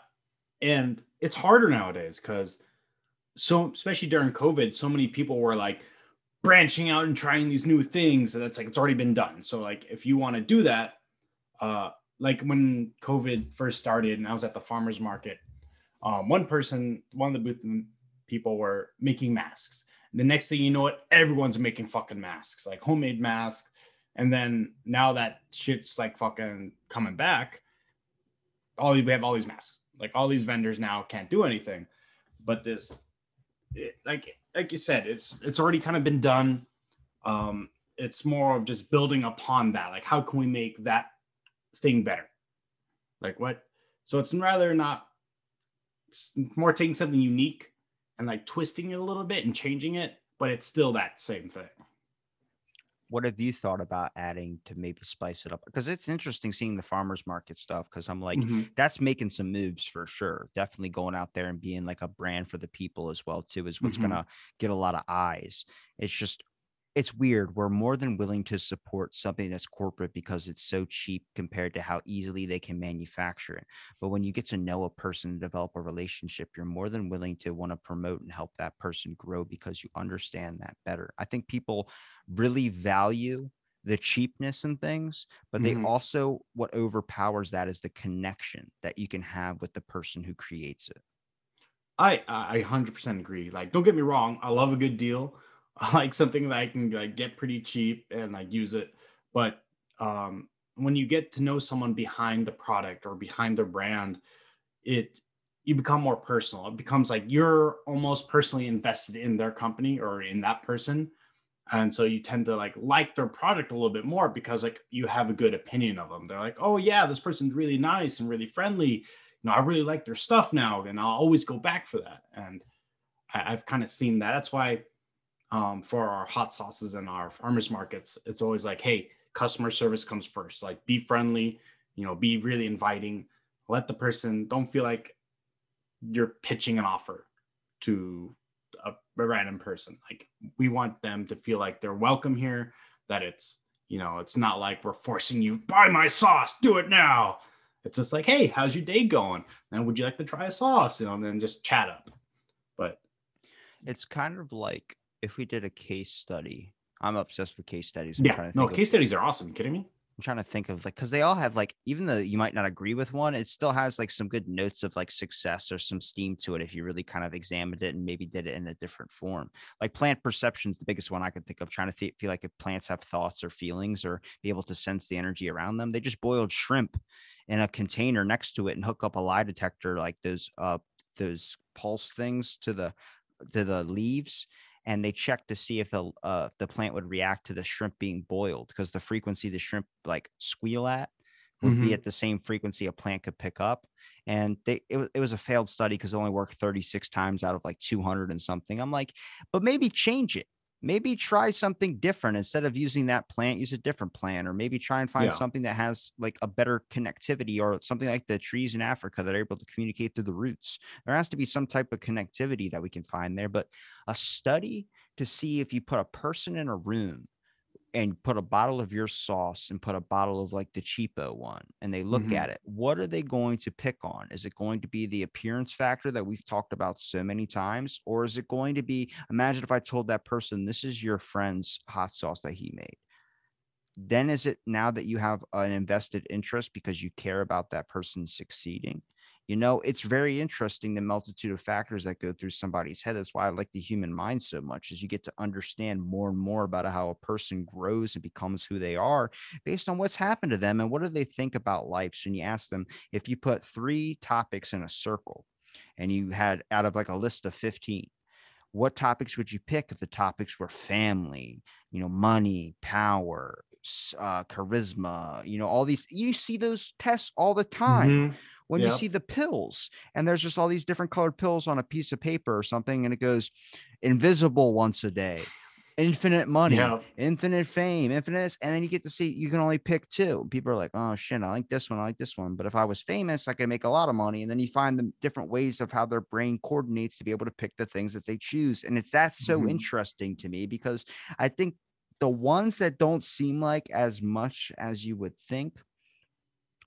And it's harder nowadays because so especially during COVID, so many people were like branching out and trying these new things. And that's like it's already been done. So like if you want to do that, uh like when COVID first started and I was at the farmers market, um, one person, one of the booth people were making masks. And the next thing you know it, everyone's making fucking masks, like homemade masks. And then now that shit's like fucking coming back, all we have all these masks. Like all these vendors now can't do anything. But this, it, like like you said, it's it's already kind of been done. Um, it's more of just building upon that. Like how can we make that thing better? Like what? So it's rather not. It's more taking something unique and like twisting it a little bit and changing it, but it's still that same thing. What have you thought about adding to maybe spice it up? Because it's interesting seeing the farmers market stuff. Because I'm like, Mhm. that's making some moves for sure. Definitely going out there and being like a brand for the people as well too is what's Mhm. gonna get a lot of eyes. It's just it's weird. We're more than willing to support something that's corporate because it's so cheap compared to how easily they can manufacture it. But when you get to know a person and develop a relationship, you're more than willing to want to promote and help that person grow because you understand that better. I think people really value the cheapness and things, but they Mhm. also what overpowers that is the connection that you can have with the person who creates it. I I 100% agree. Like, don't get me wrong, I love a good deal. Like something that I can like get pretty cheap and like use it. But um, when you get to know someone behind the product or behind their brand, it you become more personal. It becomes like you're almost personally invested in their company or in that person. And so you tend to like like their product a little bit more because like you have a good opinion of them. They're like, oh yeah, this person's really nice and really friendly. You know, I really like their stuff now, and I'll always go back for that. And I, have kind of seen that. That's why um, for our hot sauces and our farmers markets, it's always like, hey, customer service comes first. Like be friendly, you know, be really inviting. Let the person don't feel like you're pitching an offer to a, a random person. Like we want them to feel like they're welcome here, that it's, you know, it's not like we're forcing you, buy my sauce, do it now. It's just like, hey, how's your day going? And would you like to try a sauce? You know, and then just chat up. But it's kind of like if we did a case study. I'm obsessed with case studies. I'm yeah, no, case of, studies are awesome. You kidding me? I'm trying to think of like because they all have like even though you might not agree with one, it still has like some good notes of like success or some steam to it if you really kind of examined it and maybe did it in a different form. Like plant perception is the biggest one I could think of. Trying to th- feel like if plants have thoughts or feelings or be able to sense the energy around them. They just boiled shrimp in a container next to it and hook up a lie detector like those uh those pulse things to the to the leaves and they checked to see if the uh, the plant would react to the shrimp being boiled because the frequency the shrimp like squeal at would mm-hmm. be at the same frequency a plant could pick up. And they it was it was a failed study because it only worked 36 times out of like 200 and something. I'm like, but maybe change it maybe try something different instead of using that plant use a different plant or maybe try and find yeah. something that has like a better connectivity or something like the trees in africa that are able to communicate through the roots there has to be some type of connectivity that we can find there but a study to see if you put a person in a room and put a bottle of your sauce and put a bottle of like the cheapo one and they look mm-hmm. at it what are they going to pick on is it going to be the appearance factor that we've talked about so many times or is it going to be imagine if i told that person this is your friend's hot sauce that he made then is it now that you have an invested interest because you care about that person succeeding you know it's very interesting the multitude of factors that go through somebody's head that's why i like the human mind so much is you get to understand more and more about how a person grows and becomes who they are based on what's happened to them and what do they think about life. So when you ask them if you put three topics in a circle and you had out of like a list of 15 what topics would you pick if the topics were family you know money power uh, charisma you know all these you see those tests all the time. Mm-hmm when yep. you see the pills and there's just all these different colored pills on a piece of paper or something and it goes invisible once a day infinite money yep. infinite fame infinite and then you get to see you can only pick two people are like oh shit i like this one i like this one but if i was famous i could make a lot of money and then you find the different ways of how their brain coordinates to be able to pick the things that they choose and it's that's so mm-hmm. interesting to me because i think the ones that don't seem like as much as you would think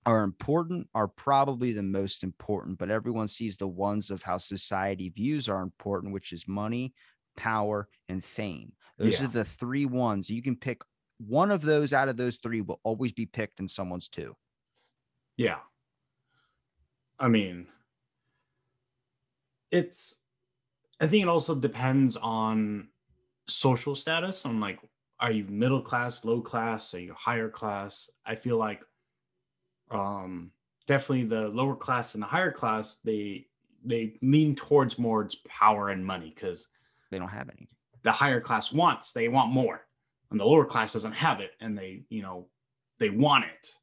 are important are probably the most important, but everyone sees the ones of how society views are important, which is money, power, and fame. Those yeah. are the three ones. You can pick one of those out of those three will always be picked in someone's two. Yeah. I mean, it's, I think it also depends on social status. On like, are you middle class, low class, are you higher class? I feel like um, definitely the lower class and the higher class they they lean towards more power and money because they don't have any. The higher class wants they want more, and the lower class doesn't have it, and they you know they want it.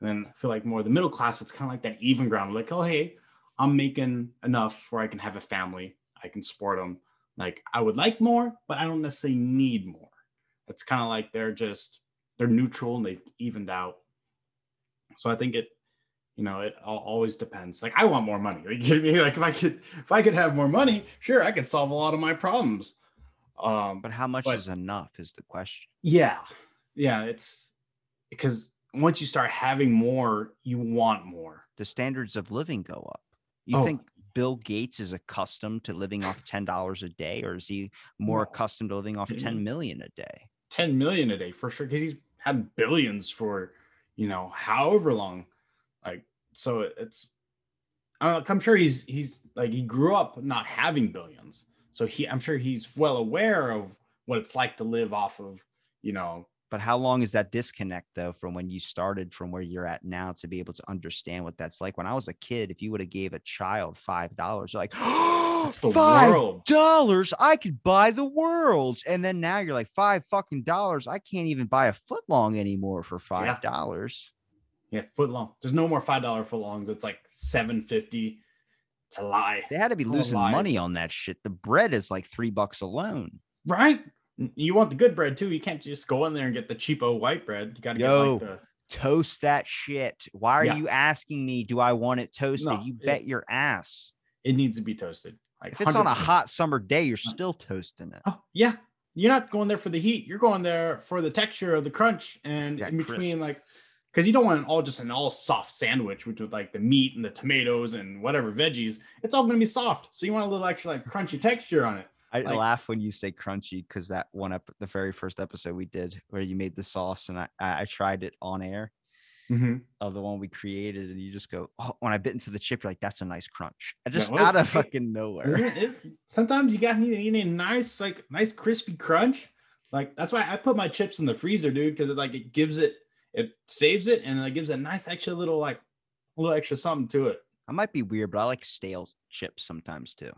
And then I feel like more the middle class, it's kind of like that even ground. Like, oh hey, I'm making enough where I can have a family, I can support them. Like I would like more, but I don't necessarily need more. It's kind of like they're just they're neutral and they've evened out. So I think it, you know, it always depends. Like I want more money. Like, you know, like if I could, if I could have more money, sure, I could solve a lot of my problems. Um, but how much but, is enough is the question. Yeah, yeah, it's because once you start having more, you want more. The standards of living go up. You oh. think Bill Gates is accustomed to living off ten dollars a day, or is he more accustomed to living off ten million a day? Ten million a day for sure, because he's had billions for you know, however long. Like, so it's, I'm sure he's, he's like, he grew up not having billions. So he, I'm sure he's well aware of what it's like to live off of, you know, But how long is that disconnect though from when you started from where you're at now to be able to understand what that's like? When I was a kid, if you would have gave a child five dollars, like It's oh, the five world. dollars, I could buy the world. And then now you're like five fucking dollars. I can't even buy a foot long anymore for five dollars. yeah, foot long. There's no more five dollar foot longs. It's like seven fifty. It's a lie. They had to be All losing money on that shit. The bread is like three bucks alone. Right? You want the good bread too. You can't just go in there and get the cheapo white bread. You gotta Yo. get like the Toast that shit. Why are Yeah. you asking me? Do I want it toasted? No, you it- bet your ass. it needs to be toasted. Like If it's on a hot summer day, you're still toasting it. Oh, yeah. You're not going there for the heat. You're going there for the texture of the crunch and Yeah, in between, crisp. like, because you don't want an all just an all soft sandwich, which with like the meat and the tomatoes and whatever veggies, it's all going to be soft. So you want a little extra like crunchy texture on it. I Like- laugh when you say crunchy because that one up the very first episode we did where you made the sauce and I I tried it on air of the one we created and you just go oh, when I bit into the chip you're like that's a nice crunch I just well, out of fucking nowhere. Isn't it? It's- sometimes you got you need a nice like nice crispy crunch. Like that's why I put my chips in the freezer, dude, because it like it gives it it saves it and it gives a nice extra little like a little extra something to it. I might be weird, but I like stale chips sometimes too.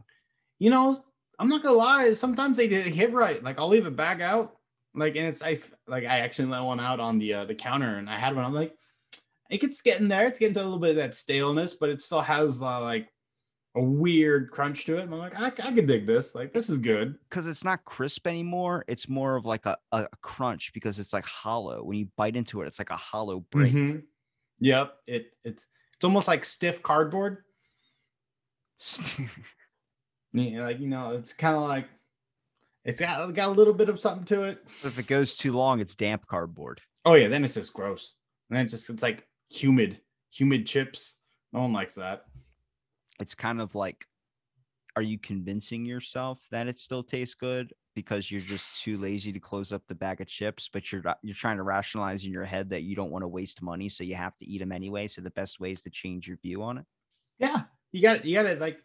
you know, I'm not gonna lie. Sometimes they, they hit right. Like I'll leave a bag out, like and it's I like I actually let one out on the uh, the counter and I had one. I'm like, it gets getting there. It's getting to a little bit of that staleness, but it still has uh, like a weird crunch to it. And I'm like, I, I could dig this. Like this is good. Because it's not crisp anymore. It's more of like a, a, crunch because it's like hollow. When you bite into it, it's like a hollow break. Mhm. Yep. It it's it's almost like stiff cardboard. Yeah, like you know, it's kind of like it's got got a little bit of something to it. if it goes too long, it's damp cardboard. Oh yeah, then it's just gross. And then it's just it's like humid, humid chips. No one likes that. it's kind of like are you convincing yourself that it still tastes good because you're just too lazy to close up the bag of chips but you're you're trying to rationalize in your head that you don't want to waste money so you have to eat them anyway so the best way is to change your view on it Yeah, you got it. you got to like,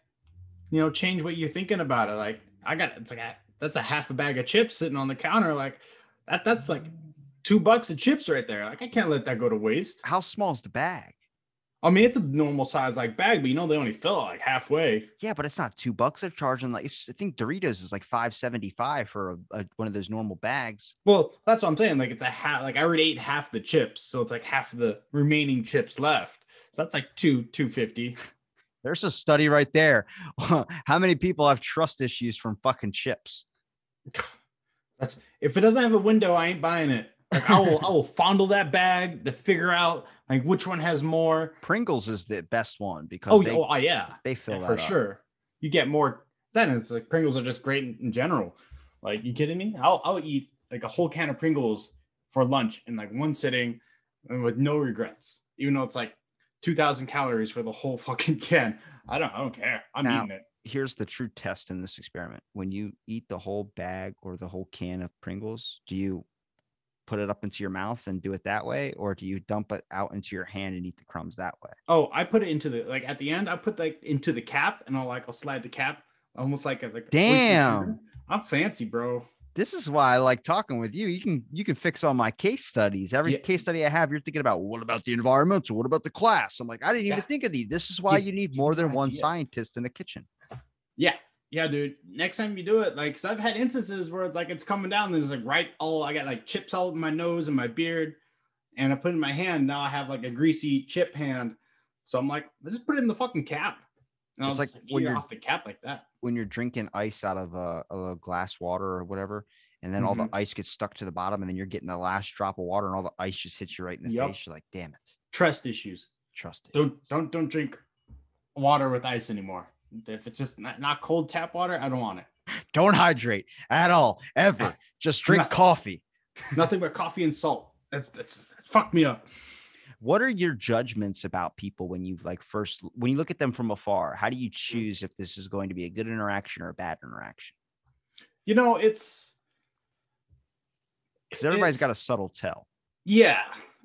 you know, change what you're thinking about it. Like I got it's like a, that's a half a bag of chips sitting on the counter. Like that that's like two bucks of chips right there. Like I can't let that go to waste. how small is the bag I mean, it's a normal size like bag, but you know they only fill it like halfway. yeah but it's not two bucks they're charging like i think doritos is like 575 for a, a, one of those normal bags Well, that's what I'm saying. Like it's a half. Like I already ate half the chips, so it's like half the remaining chips left. So that's like two two fifty. there's a study right there how many people have trust issues from fucking chips That's if it doesn't have a window, I ain't buying it. Like I will, I will fondle that bag to figure out like which one has more. pringles is the best one because Oh, they, oh, yeah, they fill yeah, for up. sure. You get more. Then it's like Pringles are just great in, in general. Like you kidding me? I'll I'll eat like a whole can of Pringles for lunch in like one sitting, and with no regrets. Even though it's like two thousand calories for the whole fucking can. I don't I don't care. I'm Now- eating it. here's the true test in this experiment. When you eat the whole bag or the whole can of Pringles, do you put it up into your mouth and do it that way, or do you dump it out into your hand and eat the crumbs that way? Oh, I put it into the like at the end. I put like into the cap, and I'll like I'll slide the cap almost like a like. Damn. finger. I'm fancy, bro. This is why I like talking with you. You can you can fix all my case studies. Every Yeah. case study I have, you're thinking about what about the environmental? What about the class? I'm like, I didn't even think of these. This is why Give- you need more than one scientist in a kitchen. Yeah, yeah, dude. Next time you do it, like, cause I've had instances where like it's coming down. And there's like right all I got like chips all in my nose and my beard, and I put it in my hand. Now I have like a greasy chip hand. So I'm like, let's just put it in the fucking cap. And It's like when you're- off the cap like that. When you're drinking ice out of a, a glass water or whatever, and then all the Mhm. ice gets stuck to the bottom, and then you're getting the last drop of water, and all the ice just hits you right in the Yup. face. You're like, damn it, Trust issues. trust it. Don't don't don't drink water with ice anymore. If it's just not, not cold tap water, I don't want it. Don't hydrate at all, ever. Just drink Nothing. coffee. Nothing but coffee and salt. That's that's, that's fucked me up. What are your judgments about people when you like first when you look at them from afar? How do you choose if this is going to be a good interaction or a bad interaction? You know, it's Because everybody's got a subtle tell. Yeah,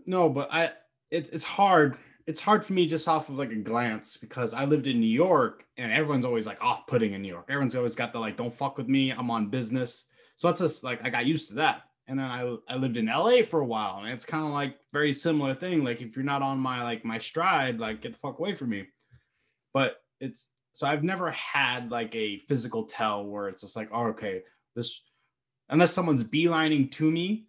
no, but I it's it's hard. It's hard for me just off of like a glance because I lived in New York and everyone's always like off putting in New York. Everyone's always got the like, don't fuck with me. I'm on business. So that's just like I got used to that. And then I I lived in LA for a while, and it's kind of like very similar thing. Like if you're not on my like my stride, like get the fuck away from me. But it's so I've never had like a physical tell where it's just like, oh, okay, this unless someone's beelining to me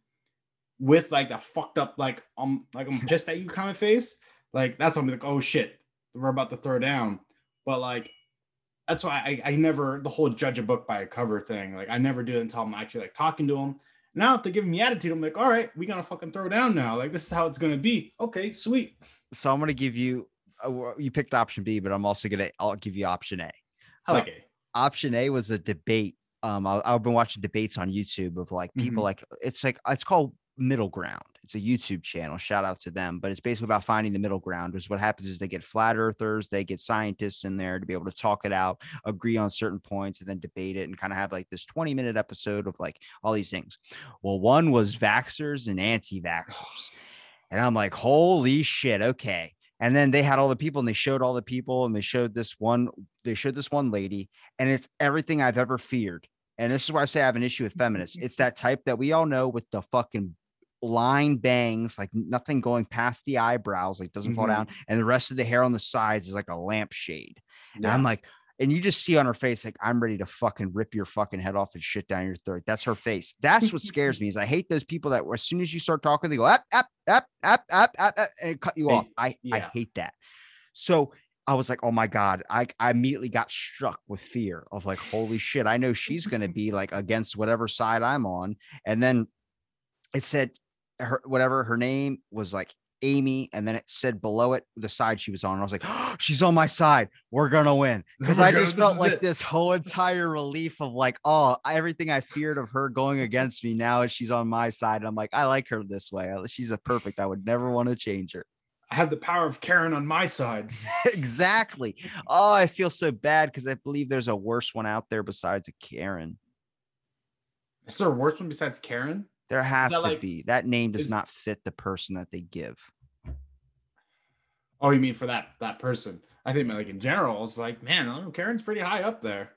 with like a fucked up like um like I'm pissed at you kind of face, like that's what I'm like, oh shit, we're about to throw down. But like that's why I, I never the whole judge a book by a cover thing. Like I never do it until I'm actually like talking to them. Now if they give me attitude, I'm like, all right, we gonna fucking throw down now. Like this is how it's gonna be. Okay, sweet. So I'm gonna give you. Uh, you picked option B, but I'm also gonna. I'll give you option A. So like option A was a debate. Um, I, I've been watching debates on YouTube of like people like it's like it's called Middle Ground. It's a YouTube channel. Shout out to them. But it's basically about finding the middle ground. Is what happens is they get flat earthers, they get scientists in there to be able to talk it out, agree on certain points, and then debate it and kind of have like this 20 minute episode of like all these things. Well, one was vaxxers and anti-vaxxers. And I'm like, holy shit, okay. And then they had all the people and they showed all the people and they showed this one, they showed this one lady, and it's everything I've ever feared. And this is why I say I have an issue with feminists. It's that type that we all know with the fucking line bangs, like nothing going past the eyebrows, like doesn't fall Mhm. down, and the rest of the hair on the sides is like a lampshade. And I'm like, and you just see on her face, like, I'm ready to fucking rip your fucking head off and shit down your throat. That's her face. That's what scares me. Is I hate those people that as soon as you start talking, they go up, up, up, up, up, up, and cut you off. I I hate that. So I was like, oh my god, I I immediately got struck with fear of like, holy shit, I know she's gonna be like against whatever side I'm on, and then it said her whatever her name was like Amy, and then it said below it the side she was on. And I was like, she's on my side. We're gonna win. Because I just felt like it. this whole entire relief of like, oh, everything I feared of her going against me now is she's on my side. And I'm like, I like her this way. She's a perfect. I would never want to change her. I have the power of Karen on my side. exactly. Oh, I feel so bad because I believe there's a worse one out there besides a Karen. Is there a worse one besides Karen? There has to like- be. That name does is- not fit the person that they give. Oh, you mean for that that person? I think like in general, it's like, man, I don't know, Karen's pretty high up there.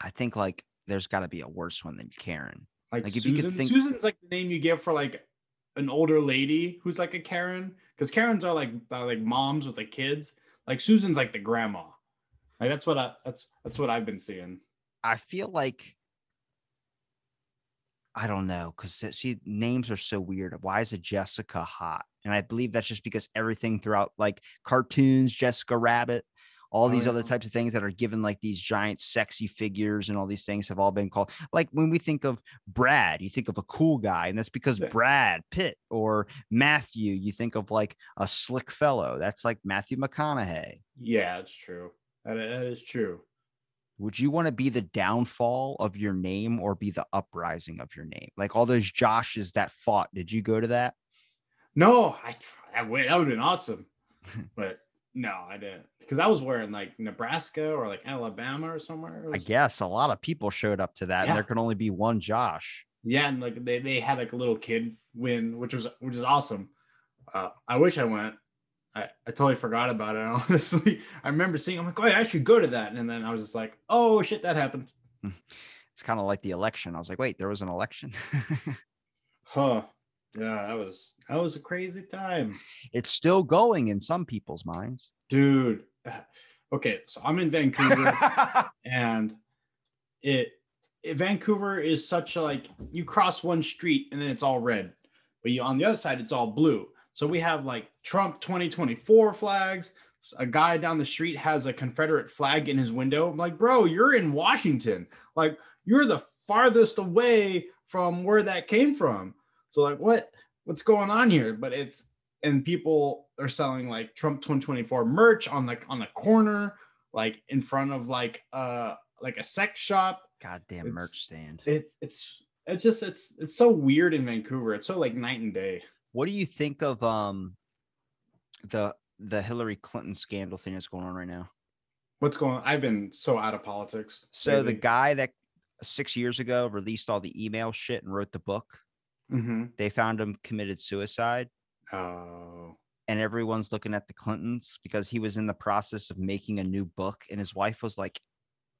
I think like there's got to be a worse one than Karen. Like, Like, if you could Susan. think- Susan's like the name you give for like an older lady who's like a Karen, because Karens are like are like moms with like kids. Like Susan's like the grandma. Like that's what I that's that's what I've been seeing. I feel like I don't know because see names are so weird. Why is a Jessica hot? And I believe that's just because everything throughout like cartoons, Jessica Rabbit, all Oh, these other types of things that are given like these giant sexy figures and all these things have all been called like when we think of Brad, you think of a cool guy, and that's because Yeah. Brad Pitt or Matthew, you think of like a slick fellow. That's like Matthew McConaughey. Yeah, it's true. That is true. Would you want to be the downfall of your name or be the uprising of your name? Like all those Joshes that fought. Did you go to that? No, I that would that would have been awesome, but no, I didn't because I was wearing like Nebraska or like Alabama or somewhere. It I guess a lot of people showed up to that, and there could only be one Josh. Yeah, and like they, they had like a little kid win, which was which is awesome. Uh, I wish I went. I, I totally forgot about it. Honestly, I remember seeing. I'm like, oh, yeah, I should go to that, and then I was just like, oh shit, that happened. It's kind of like the election. I was like, wait, there was an election. Huh? Yeah, that was that was a crazy time, it's still going in some people's minds. dude. Okay, so I'm in Vancouver. and it, it Vancouver is such a like you cross one street and then it's all red, but you on the other side it's all blue. So we have like Trump 2024 flags. A guy down the street has a Confederate flag in his window. I'm like, bro, you're in Washington. Like you're the farthest away from where that came from. So like what what's going on here? But it's and people are selling like Trump 2024 merch on like on the corner, like in front of like uh like a sex shop. Goddamn It's- merch stand. It it's it's just it's it's so weird in Vancouver. It's so like night and day. What do you think of um the the Hillary Clinton scandal thing that's going on right now? What's going on? I've been so out of politics. So the guy that six years ago released all the email shit and wrote the book, Mhm. they found him committed suicide. Oh. and everyone's looking at the Clintons because he was in the process of making a new book and his wife was like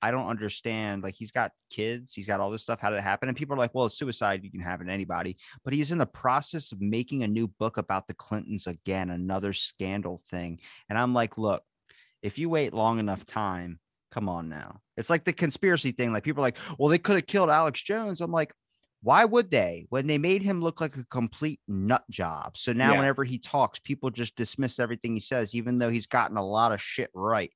I don't understand. Like he's got kids, he's got all this stuff. How did it happen? And people are like, well, it's suicide. You can happen to anybody. But he's in the process of making a new book about the Clintons again, another scandal thing. And I'm like, look, if you wait long enough time, come on now. It's like the conspiracy thing. Like people are like, well, they could have killed Alex Jones. I'm like, why would they? When they made him look like a complete nut job. So now Yeah. whenever he talks, people just dismiss everything he says, even though he's gotten a lot of shit right.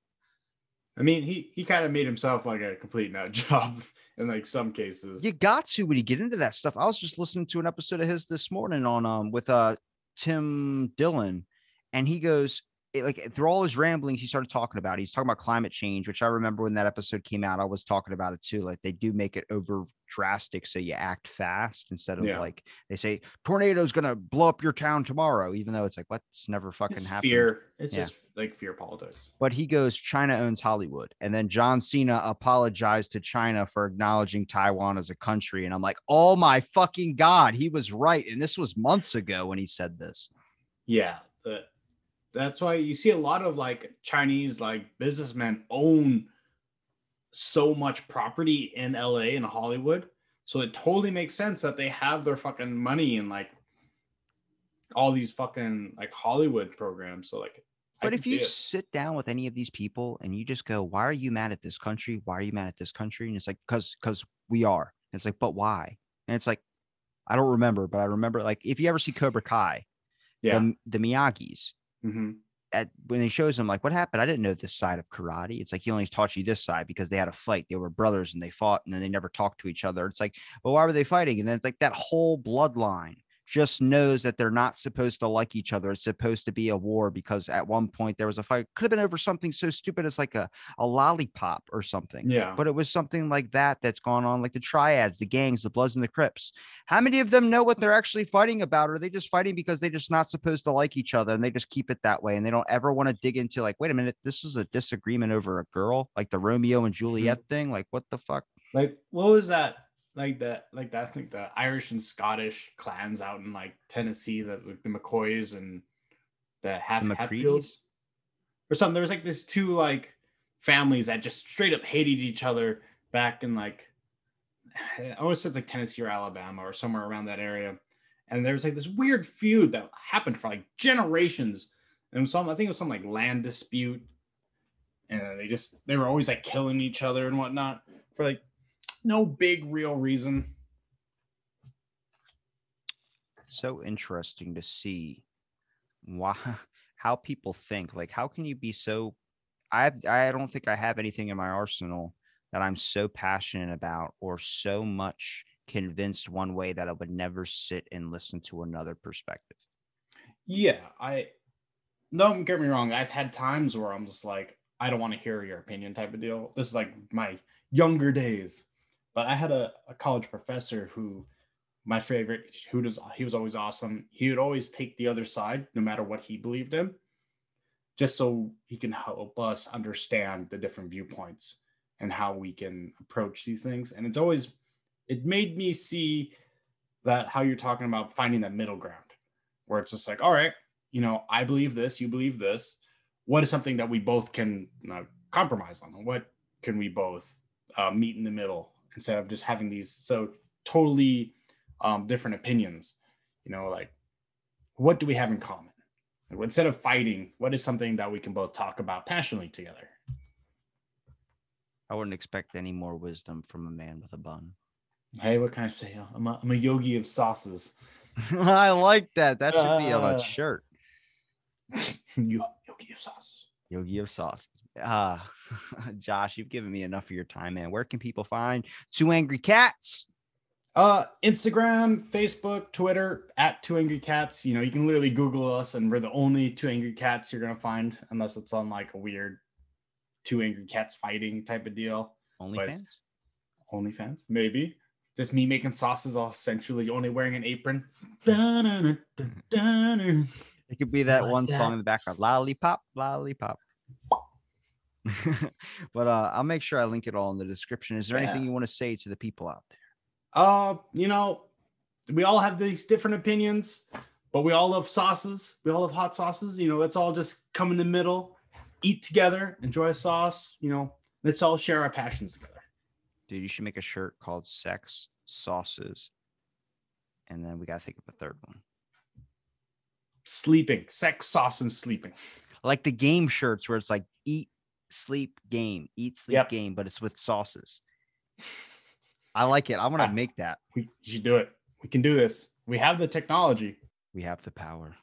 I mean, he he kind of made himself like a complete nut job in like some cases. You got to when you get into that stuff. I was just listening to an episode of his this morning on um with uh Tim Dillon, and he goes it, like through all his ramblings, he started talking about. it. He's talking about climate change, which I remember when that episode came out. I was talking about it too. Like they do make it over drastic, so you act fast instead of Yeah. like they say tornado's gonna blow up your town tomorrow, even though it's like what's never fucking it's happened. fear. It's Yeah. just like fear politics. But he goes, China owns Hollywood. And then John Cena apologized to China for acknowledging Taiwan as a country. And I'm like, oh my fucking God, he was right. And this was months ago when he said this. Yeah, but that's why you see a lot of like Chinese like businessmen own so much property in LA and Hollywood. So it totally makes sense that they have their fucking money in like all these fucking like Hollywood programs. So like But if you it. sit down with any of these people and you just go, why are you mad at this country? Why are you mad at this country? And it's like, because because we are. And it's like, but why? And it's like, I don't remember, but I remember like if you ever see Cobra Kai, yeah. the, the Miyagi's, hmm at when he shows him like what happened, I didn't know this side of karate. It's like he only taught you this side because they had a fight. They were brothers and they fought and then they never talked to each other. It's like, well, why were they fighting? And then it's like that whole bloodline just knows that they're not supposed to like each other. It's supposed to be a war because at one point there was a fight. Could have been over something so stupid as like a, a lollipop or something. Yeah. But it was something like that that's gone on, like the triads, the gangs, the Bloods, and the Crips. How many of them know what they're actually fighting about? Or are they just fighting because they're just not supposed to like each other and they just keep it that way and they don't ever want to dig into, like, wait a minute, this is a disagreement over a girl, like the Romeo and mm-hmm. Juliet thing? Like, what the fuck? like what was that like that like that think the Irish and Scottish clans out in like Tennessee that like the McCoys and the Half The Hatfields or something. There was like this two like families that just straight up hated each other back in like I always said it's like Tennessee or Alabama or somewhere around that area. And there was like this weird feud that happened for like generations. And some I think it was some like land dispute. And they just they were always like killing each other and whatnot for like no big real reason. so interesting to see why how people think like how can you be so i i don't think i have anything in my arsenal that i'm so passionate about or so much convinced one way that i would never sit and listen to another perspective Yeah, I don't get me wrong. I've had times where I'm just like, I don't want to hear your opinion type of deal. This is like my younger days. But I had a, a college professor who my favorite, who does he was always awesome. He would always take the other side, no matter what he believed in, just so he can help us understand the different viewpoints and how we can approach these things. And it's always it made me see that how you're talking about finding that middle ground where it's just like, all right, you know, I believe this, you believe this. What is something that we both can compromise on? What can we both uh, meet in the middle instead of just having these so totally um, different opinions? You know, like what do we have in common? Instead of fighting, what is something that we can both talk about passionately together? i wouldn't expect any more wisdom from a man with a bun Hey, what can I say? I'm a, I'm a yogi of sauces. i like that that should be on Uh, a shirt Yo- yogi of sauces. Yogi of sauces. Uh Josh, you've given me enough of your time, man. Where can people find two angry cats? Uh, Instagram, Facebook, Twitter at Two Angry Cats. You know, you can literally Google us, and we're the only Two Angry Cats you're gonna find, unless it's on like a weird Two Angry Cats fighting type of deal. Only fans. Only fans, maybe. Just me making sauces, all sensually, only wearing an apron. It could be that like one that. song in the background. Lollipop, lollipop. but uh I'll make sure I link it all in the description. Is there anything you want to say to the people out there? Uh, you know, we all have these different opinions, but we all love sauces. We all love hot sauces. You know, let's all just come in the middle, eat together, enjoy a sauce. You know, Let's all share our passions together. Dude, you should make a shirt called Sex Sauces. And then we gotta think of a third one. Sleeping, sex, sauce, and sleeping. Like the game shirts where it's like eat, sleep, game, eat, sleep, Yep. game, but it's with sauces. I like it. I want to make that. We you should do it. We can do this. We have the technology. We have the power.